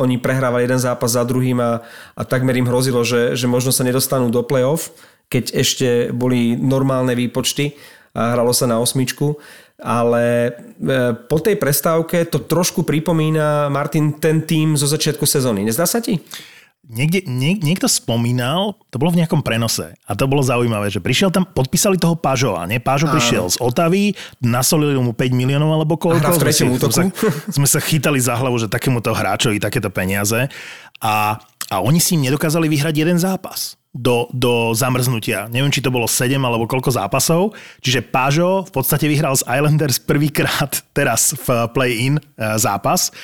Oni prehrávali jeden zápas za druhým a, a takmer im hrozilo, že, že možno sa nedostanú do play-off, keď ešte boli normálne výpočty a hralo sa na osmičku ale e, po tej prestávke to trošku pripomína, Martin, ten tým zo začiatku sezóny. Nezdá sa ti? Niekde, niek, niekto spomínal, to bolo v nejakom prenose a to bolo zaujímavé, že prišiel tam, podpísali toho Pažova, nie? Pážo prišiel z Otavy, nasolili mu 5 miliónov alebo koľko. A v treťom útoku. *laughs* Sme sa, *laughs* sme sa chytali za hlavu, že takémuto hráčovi takéto peniaze a, a oni si im nedokázali vyhrať jeden zápas do, do zamrznutia. Neviem, či to bolo 7 alebo koľko zápasov. Čiže Pážo v podstate vyhral z Islanders prvýkrát teraz v play-in e, zápas,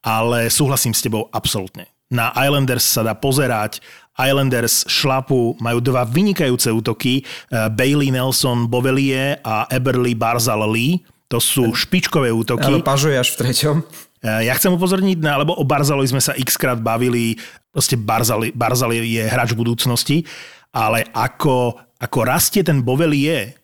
ale súhlasím s tebou absolútne na Islanders sa dá pozerať. Islanders šlapu, majú dva vynikajúce útoky, eh, Bailey Nelson Bovelie a Eberly Barzal Lee. To sú špičkové útoky. Ale pažuje až v treťom. Eh, ja chcem upozorniť, na, lebo o Barzalovi sme sa x krát bavili, proste Barzali, Barzali je hráč budúcnosti, ale ako, ako rastie ten Bovelie,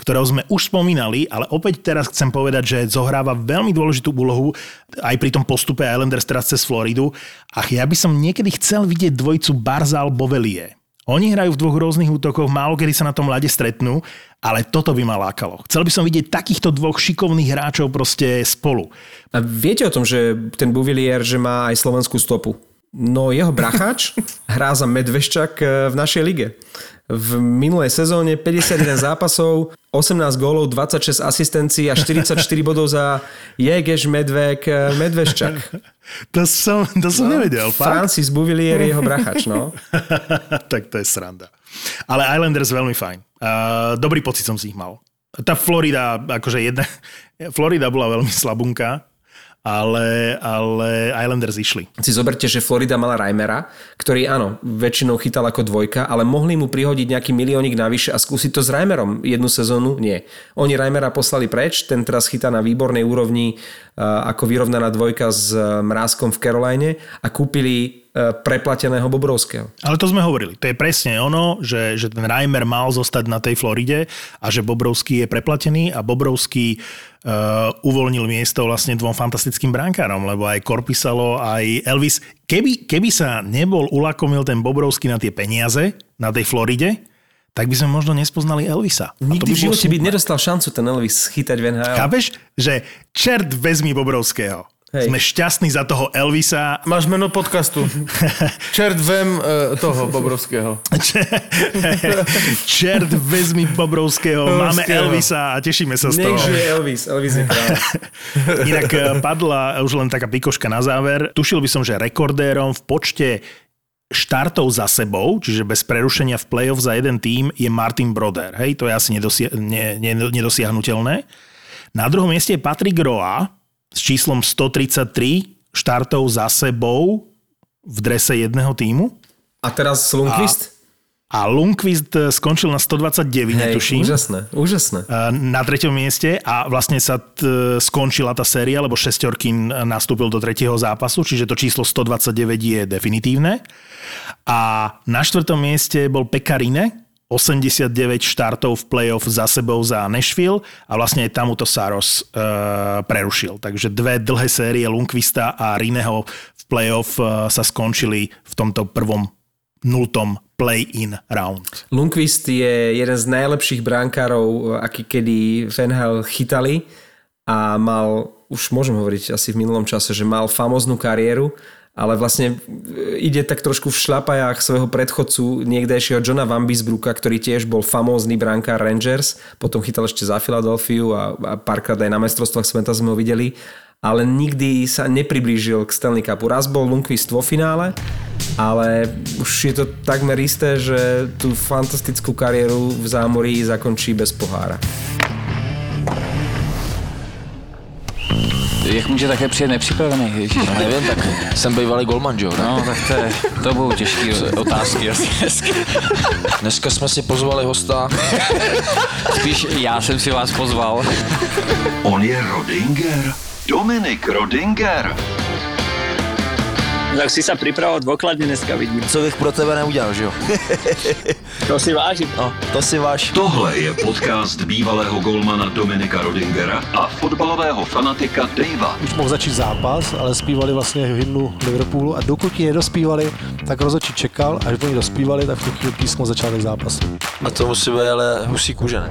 ktorého sme už spomínali, ale opäť teraz chcem povedať, že zohráva veľmi dôležitú úlohu aj pri tom postupe Islanders teraz cez Floridu. A ja by som niekedy chcel vidieť dvojicu Barzal Bovelie. Oni hrajú v dvoch rôznych útokoch, málo kedy sa na tom ľade stretnú, ale toto by ma lákalo. Chcel by som vidieť takýchto dvoch šikovných hráčov proste spolu. A viete o tom, že ten Buvilier, že má aj slovenskú stopu? No jeho brachač *laughs* hrá za Medveščak eh, v našej lige v minulej sezóne 51 zápasov, 18 gólov, 26 asistencií a 44 bodov za Jegeš Medvek eh, Medveščak. *laughs* To som, to som no, nevedel. Fakt? Francis Buvilier je jeho brachač, no. *laughs* tak to je sranda. Ale Islanders veľmi fajn. Uh, dobrý pocit som si ich mal. Tá Florida, akože jedna... Florida bola veľmi slabunka, ale, ale Islanders išli. Si zoberte, že Florida mala Reimera, ktorý áno, väčšinou chytal ako dvojka, ale mohli mu prihodiť nejaký miliónik navyše a skúsiť to s Reimerom jednu sezónu? Nie. Oni Reimera poslali preč, ten teraz chytá na výbornej úrovni ako vyrovnaná dvojka s Mrázkom v Caroline a kúpili preplateného Bobrovského. Ale to sme hovorili. To je presne ono, že, že ten Reimer mal zostať na tej Floride a že Bobrovský je preplatený a Bobrovský uh, uvoľnil miesto vlastne dvom fantastickým brankárom, lebo aj Korpisalo, aj Elvis. Keby, keby sa nebol ulakomil ten Bobrovský na tie peniaze na tej Floride, tak by sme možno nespoznali Elvisa. Nikdy by v živote by nedostal šancu ten Elvis chytať v NHL. Chápeš, že čert vezmi Bobrovského. Hej. Sme šťastní za toho Elvisa. Máš meno podcastu. *laughs* Čert vem uh, toho Bobrovského. Čert vezmi Bobrovského. Máme Elvisa a tešíme sa z toho. Nech žije Elvis. Elvis je král. *laughs* Inak eh, padla už len taká pikoška na záver. Tušil by som, že rekordérom v počte štartov za sebou, čiže bez prerušenia v play-off za jeden tým, je Martin Broder. Hej, to je asi nedosia- ne- ne- nedosiahnutelné. Na druhom mieste je Patrick Roa s číslom 133 štartov za sebou v drese jedného týmu. A teraz Lundqvist? A, a Lundqvist e, skončil na 129, Hej, tuším. Úžasné, úžasné. E, na treťom mieste a vlastne sa t, skončila tá séria, lebo šestorkým nastúpil do tretieho zápasu, čiže to číslo 129 je definitívne. A na štvrtom mieste bol Pekarine, 89 štartov v playoff za sebou za Nashville a vlastne aj tamuto Saros e, prerušil. Takže dve dlhé série Lundqvista a Rineho v playoff e, sa skončili v tomto prvom nultom play-in round. Lundqvist je jeden z najlepších bránkárov, aký kedy v NHL chytali a mal, už môžem hovoriť asi v minulom čase, že mal famoznú kariéru ale vlastne e, ide tak trošku v šlapajách svojho predchodcu niekdejšieho Johna Van Bisbruka, ktorý tiež bol famózny brankár Rangers, potom chytal ešte za Filadelfiu a, a párkrát aj na mestrovstvách sveta sme ho videli, ale nikdy sa nepriblížil k Stanley Cupu. Raz bol Lundqvist vo finále, ale už je to takmer isté, že tú fantastickú kariéru v zámorí zakončí bez pohára. Jak může také přijet nepřipravený? Ježiš. No nevím, tak jsem bývalý golman, jo? Ne? No, tak to, je, to budou těžké otázky asi Dneska jsme si pozvali hosta. Spíš já jsem si vás pozval. On je Rodinger. Dominik Rodinger. Tak si sa pripravoval dôkladne dneska, vidím. Co bych pro tebe neudělal, že jo? *laughs* To si vážim. No, to si váš. Tohle je podcast bývalého golmana Dominika Rodingera a fotbalového fanatika Davea. už mohl začít zápas, ale zpívali vlastně hymnu Liverpoolu a dokud ji nedospívali, tak rozhodčí čekal, až oni dospívali, tak v tu chvíli písmo začátek zápasu. A to musí být ale husí kůže, ne?